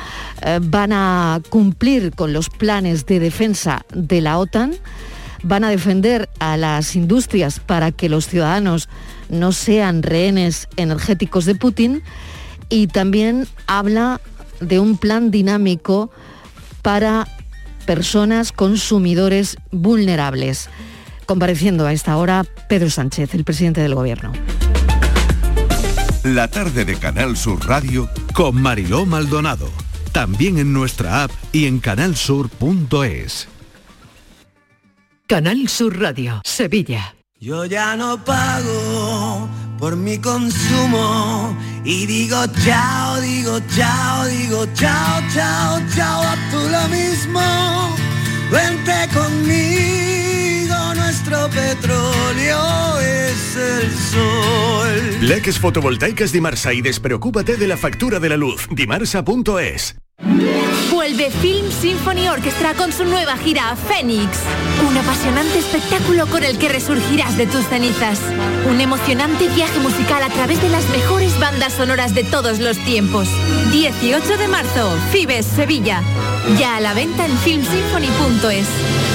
Speaker 1: Eh, van a cumplir con los planes de defensa de la OTAN. Van a defender a las industrias para que los ciudadanos no sean rehenes energéticos de Putin. Y también habla de un plan dinámico para personas consumidores vulnerables. Compareciendo a esta hora Pedro Sánchez, el presidente del Gobierno.
Speaker 2: La tarde de Canal Sur Radio
Speaker 17: con Mariló Maldonado. También en nuestra app y en canalsur.es.
Speaker 18: Canal Sur Radio, Sevilla.
Speaker 19: Yo ya no pago por mi consumo y digo chao, digo chao, digo chao, chao, chao, a tú lo mismo. Vente conmigo, nuestro petróleo es el sol.
Speaker 20: Leques fotovoltaicas Dimarsa y despreocúpate de la factura de la luz. Dimarsa.es.
Speaker 21: Vuelve Film Symphony Orchestra con su nueva gira Fénix. Un apasionante espectáculo con el que resurgirás de tus cenizas. Un emocionante viaje musical a través de las mejores bandas sonoras de todos los tiempos. 18 de marzo, Fibes, Sevilla. Ya a la venta en filmsymphony.es.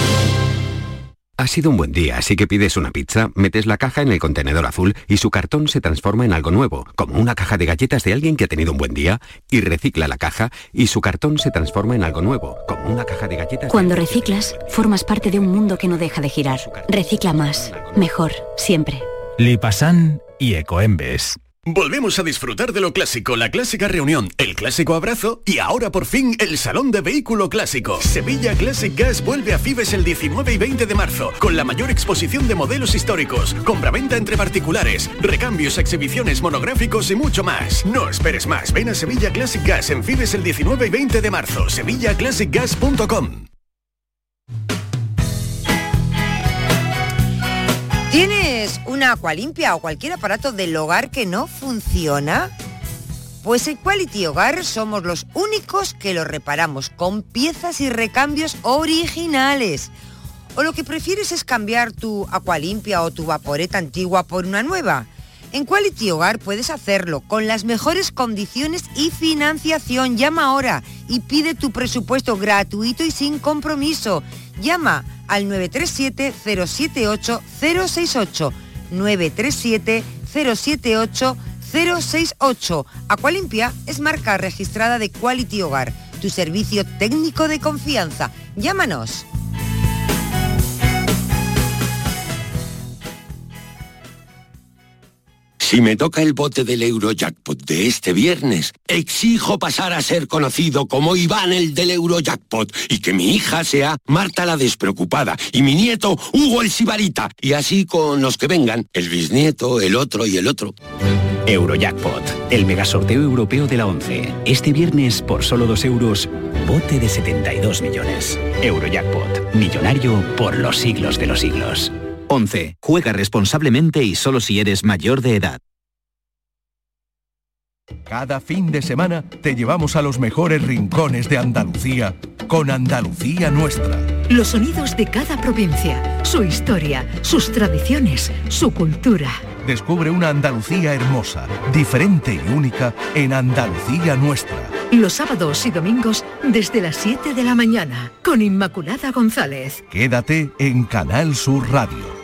Speaker 22: Ha sido un buen día, así que pides una pizza, metes la caja en el contenedor azul y su cartón se transforma en algo nuevo, como una caja de galletas de alguien que ha tenido un buen día, y recicla la caja y su cartón se transforma en algo nuevo, como una caja de galletas.
Speaker 23: Cuando reciclas, formas parte de un mundo que no deja de girar. Recicla más, mejor, siempre.
Speaker 24: Lipasan y Ecoembes.
Speaker 20: Volvemos a disfrutar de lo clásico, la clásica reunión, el clásico abrazo y ahora por fin el Salón de Vehículo Clásico. Sevilla Classic Gas vuelve a Fibes el 19 y 20 de marzo con la mayor exposición de modelos históricos, compraventa entre particulares, recambios, exhibiciones, monográficos y mucho más. No esperes más, ven a Sevilla Classic Gas en Fibes el 19 y 20 de marzo, sevillaclassicgas.com.
Speaker 12: ¿Tienes una agua limpia o cualquier aparato del hogar que no funciona? Pues en Quality Hogar somos los únicos que lo reparamos con piezas y recambios originales. O lo que prefieres es cambiar tu agua limpia o tu vaporeta antigua por una nueva. En Quality Hogar puedes hacerlo con las mejores condiciones y financiación. Llama ahora y pide tu presupuesto gratuito y sin compromiso. Llama al 937-078-068. 937-078-068. Aqualimpia es marca registrada de Quality Hogar, tu servicio técnico de confianza. Llámanos.
Speaker 25: Si me toca el bote del Eurojackpot de este viernes, exijo pasar a ser conocido como Iván el del Eurojackpot y que mi hija sea Marta la despreocupada y mi nieto Hugo el Sibarita y así con los que vengan, el bisnieto, el otro y el otro.
Speaker 26: Eurojackpot, el megasorteo europeo de la 11. Este viernes, por solo 2 euros, bote de 72 millones. Eurojackpot, millonario por los siglos de los siglos. 11. Juega responsablemente y solo si eres mayor de edad.
Speaker 2: Cada fin de semana te llevamos a los mejores rincones de Andalucía con Andalucía Nuestra.
Speaker 18: Los sonidos de cada provincia, su historia, sus tradiciones, su cultura.
Speaker 2: Descubre una Andalucía hermosa, diferente y única en Andalucía Nuestra.
Speaker 18: Los sábados y domingos desde las 7 de la mañana con Inmaculada González.
Speaker 2: Quédate en Canal Sur Radio,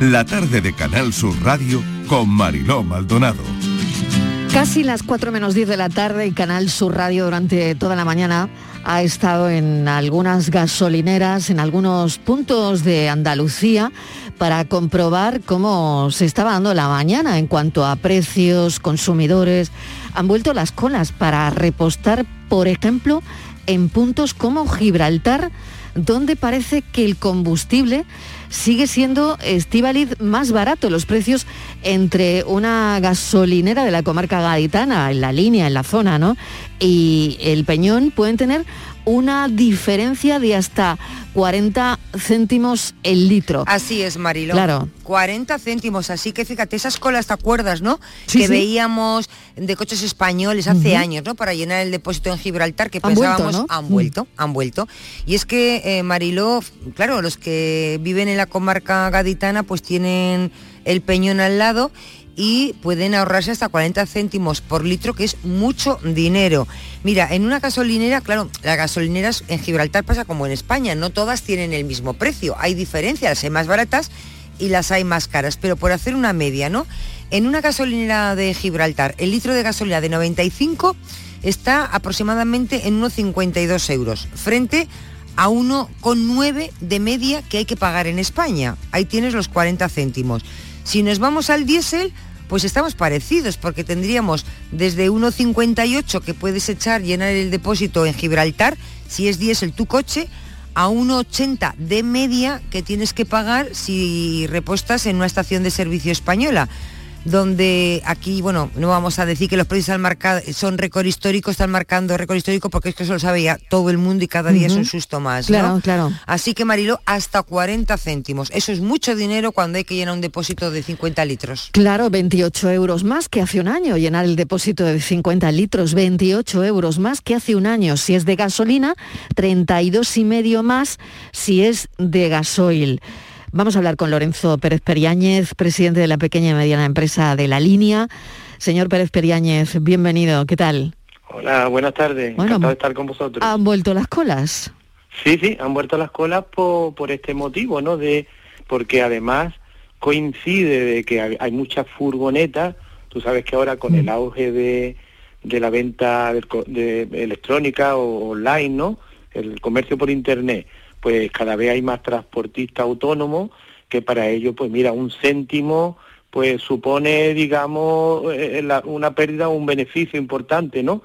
Speaker 2: La tarde de Canal Sur Radio con Mariló Maldonado.
Speaker 1: Casi las 4 menos 10 de la tarde y Canal Sur Radio durante toda la mañana ha estado en algunas gasolineras, en algunos puntos de Andalucía para comprobar cómo se estaba dando la mañana en cuanto a precios, consumidores. Han vuelto las colas para repostar, por ejemplo, en puntos como Gibraltar, donde parece que el combustible sigue siendo Estivaliz más barato. Los precios entre una gasolinera de la comarca gaditana, en la línea, en la zona, ¿no? Y el Peñón pueden tener una diferencia de hasta 40 céntimos el litro.
Speaker 12: Así es, Marilo.
Speaker 1: Claro.
Speaker 12: 40 céntimos, así que fíjate, esas colas, ¿te acuerdas, no?
Speaker 1: Sí,
Speaker 12: que
Speaker 1: sí.
Speaker 12: veíamos de coches españoles hace años, ¿no? Para llenar el depósito en Gibraltar, que
Speaker 1: Han vuelto,
Speaker 12: pensábamos,
Speaker 1: ¿no?
Speaker 12: han vuelto, han vuelto. Y es que, eh, Mariló, claro, los que viven en la comarca gaditana, pues tienen el peñón al lado y pueden ahorrarse hasta 40 céntimos por litro, que es mucho dinero. Mira, en una gasolinera, claro, las gasolineras en Gibraltar pasa como en España, no todas tienen el mismo precio, hay diferencias, hay más baratas y las hay más caras, pero por hacer una media, ¿no? En una gasolinera de Gibraltar, el litro de gasolina de 95 está aproximadamente en unos 52 euros, frente a 1,9 de media que hay que pagar en España. Ahí tienes los 40 céntimos. Si nos vamos al diésel, pues estamos parecidos porque tendríamos desde 1,58 que puedes echar, llenar el depósito en Gibraltar, si es diésel tu coche, a 1,80 de media que tienes que pagar si repostas en una estación de servicio española donde aquí, bueno, no vamos a decir que los precios son récord histórico, están marcando récord histórico porque es que eso lo sabe ya todo el mundo y cada día es un susto más.
Speaker 1: Claro, claro.
Speaker 12: Así que Marilo, hasta 40 céntimos. Eso es mucho dinero cuando hay que llenar un depósito de 50 litros.
Speaker 1: Claro, 28 euros más que hace un año llenar el depósito de 50 litros, 28 euros más que hace un año. Si es de gasolina, 32 y medio más si es de gasoil. Vamos a hablar con Lorenzo Pérez Periáñez, presidente de la pequeña y mediana empresa de La Línea. Señor Pérez Periáñez, bienvenido, ¿qué tal?
Speaker 27: Hola, buenas tardes, bueno, encantado de estar con vosotros.
Speaker 1: ¿Han vuelto las colas?
Speaker 27: Sí, sí, han vuelto las colas por, por este motivo, ¿no? De, porque además coincide de que hay, muchas furgonetas, tú sabes que ahora con el mm. auge de, de la venta de, electrónica o online, ¿no? El comercio por internet, pues cada vez hay más transportistas autónomos que para ello, pues mira, un céntimo pues supone, digamos, eh, una pérdida o un beneficio importante, ¿no?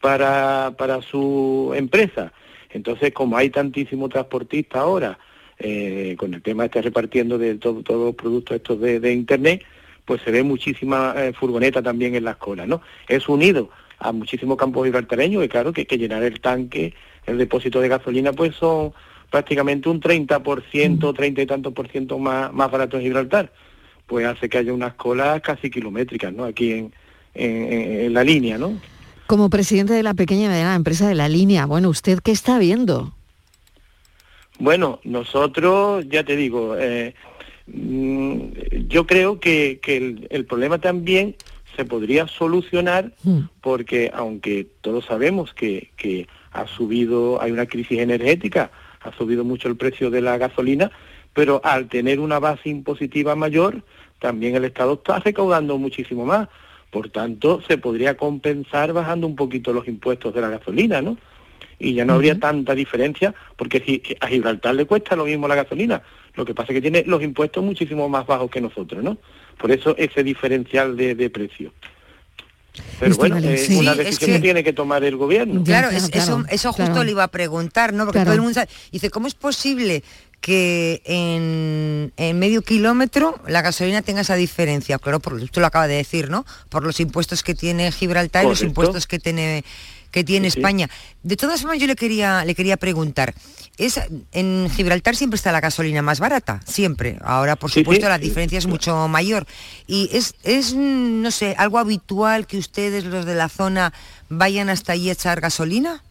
Speaker 27: Para, para su empresa. Entonces, como hay tantísimos transportistas ahora, eh, con el tema de estar repartiendo de todos los productos estos de, Internet, pues se ve muchísima eh, furgoneta también en las colas, ¿no? Es unido a muchísimos campos gibraltareños y claro que, que llenar el tanque, el depósito de gasolina, pues son prácticamente un 30%, 30 y tantos por ciento más, más barato en Gibraltar, pues hace que haya unas colas casi kilométricas, ¿no? Aquí en, en, la línea, ¿no?
Speaker 1: Como presidente de la pequeña y mediana empresa de la línea, bueno, ¿usted qué está viendo?
Speaker 27: Bueno, nosotros, ya te digo, eh, mm, yo creo que, que el, problema también se podría solucionar mm. porque aunque todos sabemos que, que ha subido, hay una crisis energética, ha subido mucho el precio de la gasolina, pero al tener una base impositiva mayor, también el Estado está recaudando muchísimo más. Por tanto, se podría compensar bajando un poquito los impuestos de la gasolina, ¿no? Y ya no habría tanta diferencia, porque si a Gibraltar le cuesta lo mismo la gasolina, lo que pasa es que tiene los impuestos muchísimo más bajos que nosotros, ¿no? Por eso ese diferencia de, de precio. Pero bueno, es una decisión que, tiene que tomar el gobierno.
Speaker 12: Claro, eso, eso justo le iba a preguntar, ¿no? Porque todo el mundo dice, ¿cómo es posible que en, medio kilómetro la gasolina tenga esa diferencia? Claro, por, usted lo acaba de decir, ¿no? Por los impuestos que tiene Gibraltar y los impuestos que tiene que tiene España. De todas formas, yo le quería, le quería preguntar, es, en Gibraltar siempre está la gasolina más barata, siempre. Ahora, por supuesto, la diferencia es mucho mayor. Y es, es, no sé, algo habitual que ustedes, los de la zona, vayan hasta allí a echar gasolina.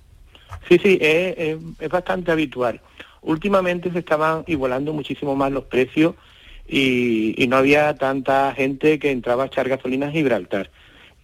Speaker 27: Sí, sí, es, bastante habitual. Últimamente se estaban igualando muchísimo más los precios y, y no había tanta gente que entraba a echar gasolina a Gibraltar.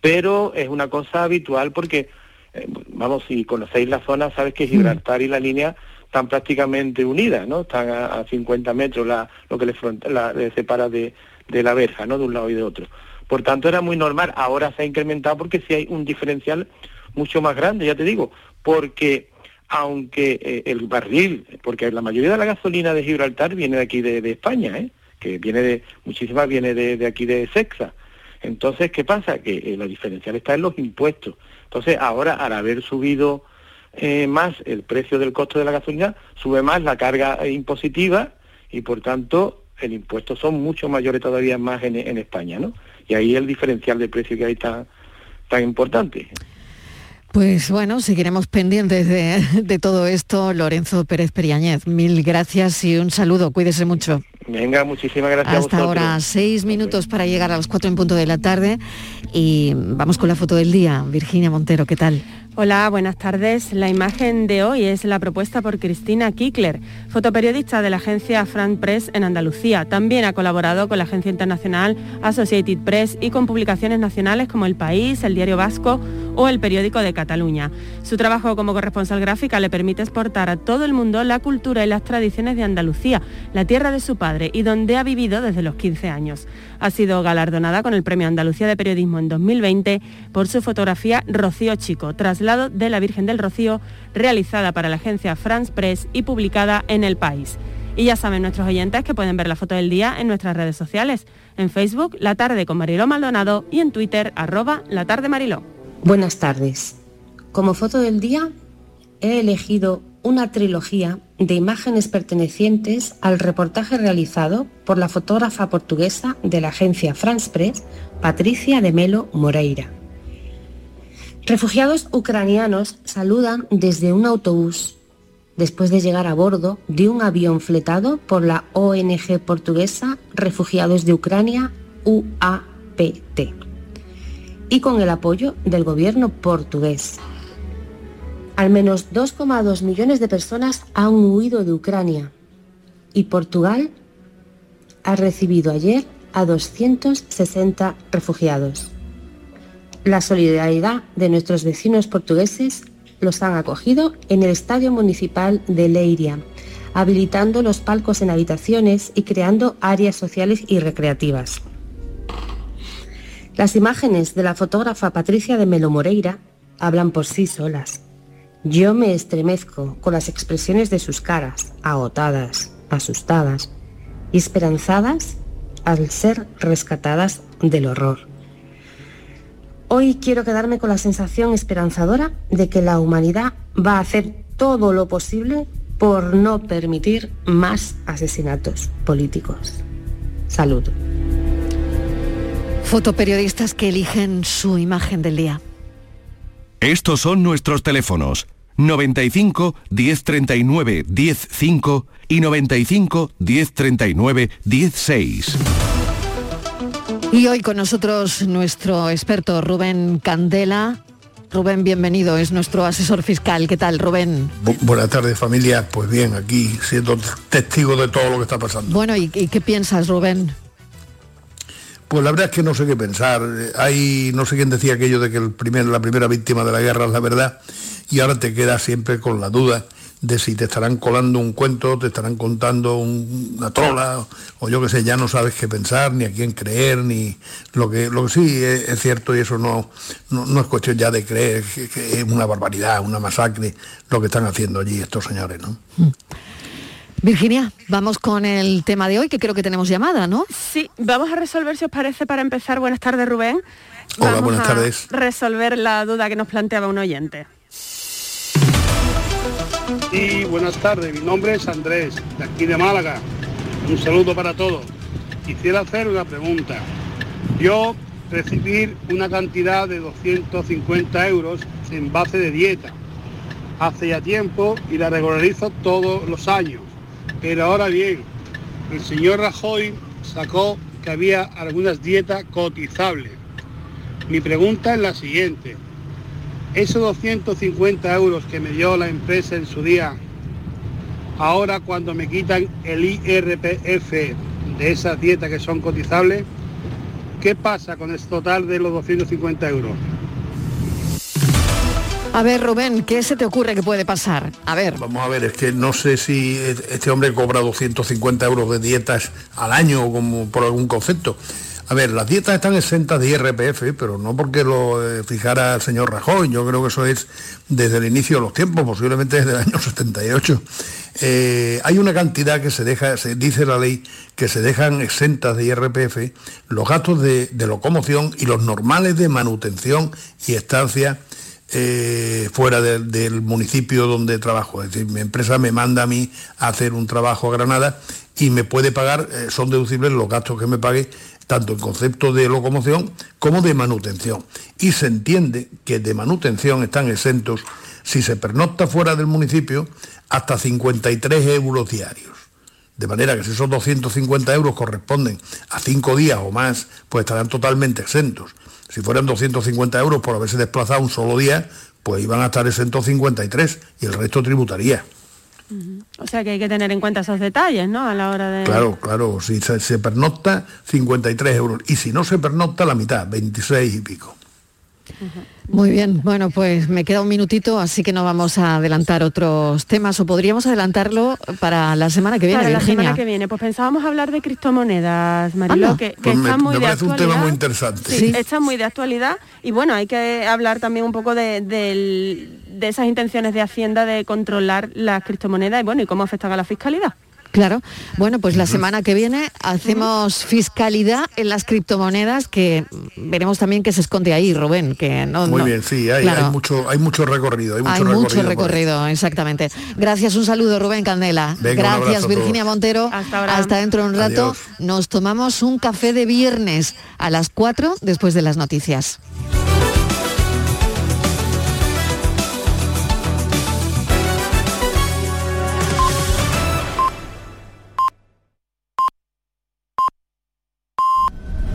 Speaker 27: Pero es una cosa habitual porque eh, vamos, si conocéis la zona, sabes que Gibraltar y la línea están prácticamente unidas, ¿no? Están a, 50 metros la, lo que les, la, separa de, la verja, ¿no? De un lado y de otro. Por tanto, era muy normal. Ahora se ha incrementado porque sí hay un diferencial mucho más grande, ya te digo, porque aunque eh, el barril, porque la mayoría de la gasolina de Gibraltar viene de aquí de, España, ¿eh? que viene de, muchísimas viene de, aquí de Sexa. Entonces, ¿qué pasa? Que eh, la diferencial está en los impuestos. Entonces, ahora, al haber subido eh, más el precio del costo de la gasolina, sube más la carga impositiva y, por tanto, el impuesto son mucho mayores todavía más en, España, ¿no? Y ahí el diferencial de precio que hay tan, tan importante.
Speaker 1: Pues bueno, seguiremos pendientes de, de, todo esto. Lorenzo Pérez Periáñez, mil gracias y un saludo. Cuídese mucho.
Speaker 27: Venga, muchísimas gracias.
Speaker 1: Hasta ahora, seis minutos para llegar a las cuatro en punto de la tarde y vamos con la foto del día. Virginia Montero, ¿qué tal?
Speaker 28: Hola, buenas tardes. La imagen de hoy es la propuesta por Cristina Kickler, fotoperiodista de la agencia Frank Press en Andalucía. También ha colaborado con la agencia internacional Associated Press y con publicaciones nacionales como El País, El Diario Vasco o El Periódico de Cataluña. Su trabajo como corresponsal gráfica le permite exportar a todo el mundo la cultura y las tradiciones de Andalucía, la tierra de su padre y donde ha vivido desde los 15 años. Ha sido galardonada con el Premio Andalucía de Periodismo en 2020 por su fotografía Rocío Chico, tras traslado de la Virgen del Rocío, realizada para la agencia France Press y publicada en El País. Y ya saben nuestros oyentes que pueden ver la foto del día en nuestras redes sociales, en Facebook La Tarde con Mariló Maldonado y en Twitter arroba La Tarde Mariló.
Speaker 29: Buenas tardes. Como foto del día he elegido una trilogía de imágenes pertenecientes al reportaje realizado por la fotógrafa portuguesa de la agencia France Press, Patricia de Melo Moreira. Refugiados ucranianos saludan desde un autobús después de llegar a bordo de un avión fletado por la ONG portuguesa Refugiados de Ucrania, UAPT, y con el apoyo del gobierno portugués. Al menos 2,2 millones de personas han huido de Ucrania y Portugal ha recibido ayer a 260 refugiados. La solidaridad de nuestros vecinos portugueses los han acogido en el Estadio Municipal de Leiria, habilitando los palcos en habitaciones y creando áreas sociales y recreativas. Las imágenes de la fotógrafa Patricia de Melo Moreira hablan por sí solas. Yo me estremezco con las expresiones de sus caras, agotadas, asustadas y esperanzadas al ser rescatadas del horror. Hoy quiero quedarme con la sensación esperanzadora de que la humanidad va a hacer todo lo posible por no permitir más asesinatos políticos. Salud.
Speaker 1: Fotoperiodistas que eligen su imagen del día.
Speaker 2: Estos son nuestros teléfonos 95 1039 105 y 95 1039 16.
Speaker 1: Y hoy con nosotros nuestro experto Rubén Candela. Rubén, bienvenido, es nuestro asesor fiscal. ¿Qué tal, Rubén?
Speaker 30: Bu- buenas tardes, familia. Pues bien, aquí siendo testigo de todo lo que está pasando.
Speaker 1: Bueno, ¿y, y qué piensas, Rubén?
Speaker 30: Pues la verdad es que no sé qué pensar. Hay, no sé quién decía aquello de que el primer, la primera víctima de la guerra es la verdad, y ahora te quedas siempre con la duda de si te estarán colando un cuento, te estarán contando un- una trola, o yo qué sé, ya no sabes qué pensar, ni a quién creer, ni lo que, lo que sí es, es cierto, y eso no, no, no es cuestión ya de creer que, que es una barbaridad, una masacre, lo que están haciendo allí estos señores, ¿no?
Speaker 1: Virginia, vamos con el tema de hoy, que creo que tenemos llamada, ¿no?
Speaker 28: Sí, vamos a resolver, si os parece, para empezar. Buenas tardes, Rubén.
Speaker 30: Hola,
Speaker 28: Vamos
Speaker 30: buenas
Speaker 28: a
Speaker 30: tardes.
Speaker 28: Resolver la duda que nos planteaba un oyente.
Speaker 31: Sí, buenas tardes. Mi nombre es Andrés, de aquí de Málaga. Un saludo para todos. Quisiera hacer una pregunta. Yo recibir una cantidad de 250 euros en base de dieta hace ya tiempo y la regularizo todos los años. Pero ahora bien, el señor Rajoy sacó que había algunas dietas cotizables. Mi pregunta es la siguiente. Esos 250 euros que me dio la empresa en su día, ahora cuando me quitan el IRPF de esas dietas que son cotizables, ¿qué pasa con el total de los 250 euros?
Speaker 1: A ver, Rubén, ¿qué se te ocurre que puede pasar? A ver.
Speaker 30: Vamos a ver, es que no sé si este hombre cobra 250 euros de dietas al año como por algún concepto. A ver, las dietas están exentas de IRPF, pero no porque lo eh, fijara el señor Rajoy, yo creo que eso es desde el inicio de los tiempos, posiblemente desde el año 78. Eh, hay una cantidad que se deja, se dice la ley, que se dejan exentas de IRPF los gastos de, de locomoción y los normales de manutención y estancia eh, fuera del, municipio donde trabajo. Es decir, mi empresa me manda a mí a hacer un trabajo a Granada y me puede pagar, eh, son deducibles los gastos que me pague, tanto en concepto de locomoción como de manutención. Y se entiende que de manutención están exentos, si se pernocta fuera del municipio, hasta 53 euros diarios. De manera que si esos 250 euros corresponden a cinco días o más, pues estarán totalmente exentos. Si fueran 250 euros por haberse desplazado un solo día, pues iban a estar exentos 53 y el resto tributaría.
Speaker 28: O sea que hay que tener en cuenta esos detalles, ¿no? A la hora de...
Speaker 30: Claro, claro, si se, se pernocta, 53 euros. Y si no se pernocta, la mitad, 26 y pico.
Speaker 1: Muy bien, bueno, pues me queda un minutito, así que no vamos a adelantar otros temas, o podríamos adelantarlo para la semana que viene,
Speaker 28: Para la semana que viene, pues pensábamos hablar de criptomonedas, Mariló,
Speaker 1: Anda.
Speaker 28: que, que
Speaker 30: Pues me-
Speaker 28: están muy
Speaker 30: me
Speaker 28: de
Speaker 30: parece un
Speaker 28: actualidad.
Speaker 30: tema muy interesante.
Speaker 28: Sí, están muy de actualidad y bueno, hay que hablar también un poco de, del- de esas intenciones de Hacienda de controlar las criptomonedas y bueno, y cómo afectan a la fiscalidad.
Speaker 1: Claro. Bueno, pues la semana que viene hacemos fiscalidad en las criptomonedas, que veremos también qué se esconde ahí, Rubén, que no...
Speaker 30: Muy
Speaker 1: no-
Speaker 30: bien, sí, hay,
Speaker 1: claro.
Speaker 30: hay mucho, hay mucho recorrido. Hay mucho
Speaker 1: Hay
Speaker 30: recorrido.
Speaker 1: mucho exactamente. Gracias, un saludo Rubén Candela.
Speaker 30: Venga,
Speaker 1: Gracias Virginia. Montero. Hasta, dentro de un rato.
Speaker 30: Adiós.
Speaker 1: Nos tomamos un café de viernes a las 4 después de las noticias.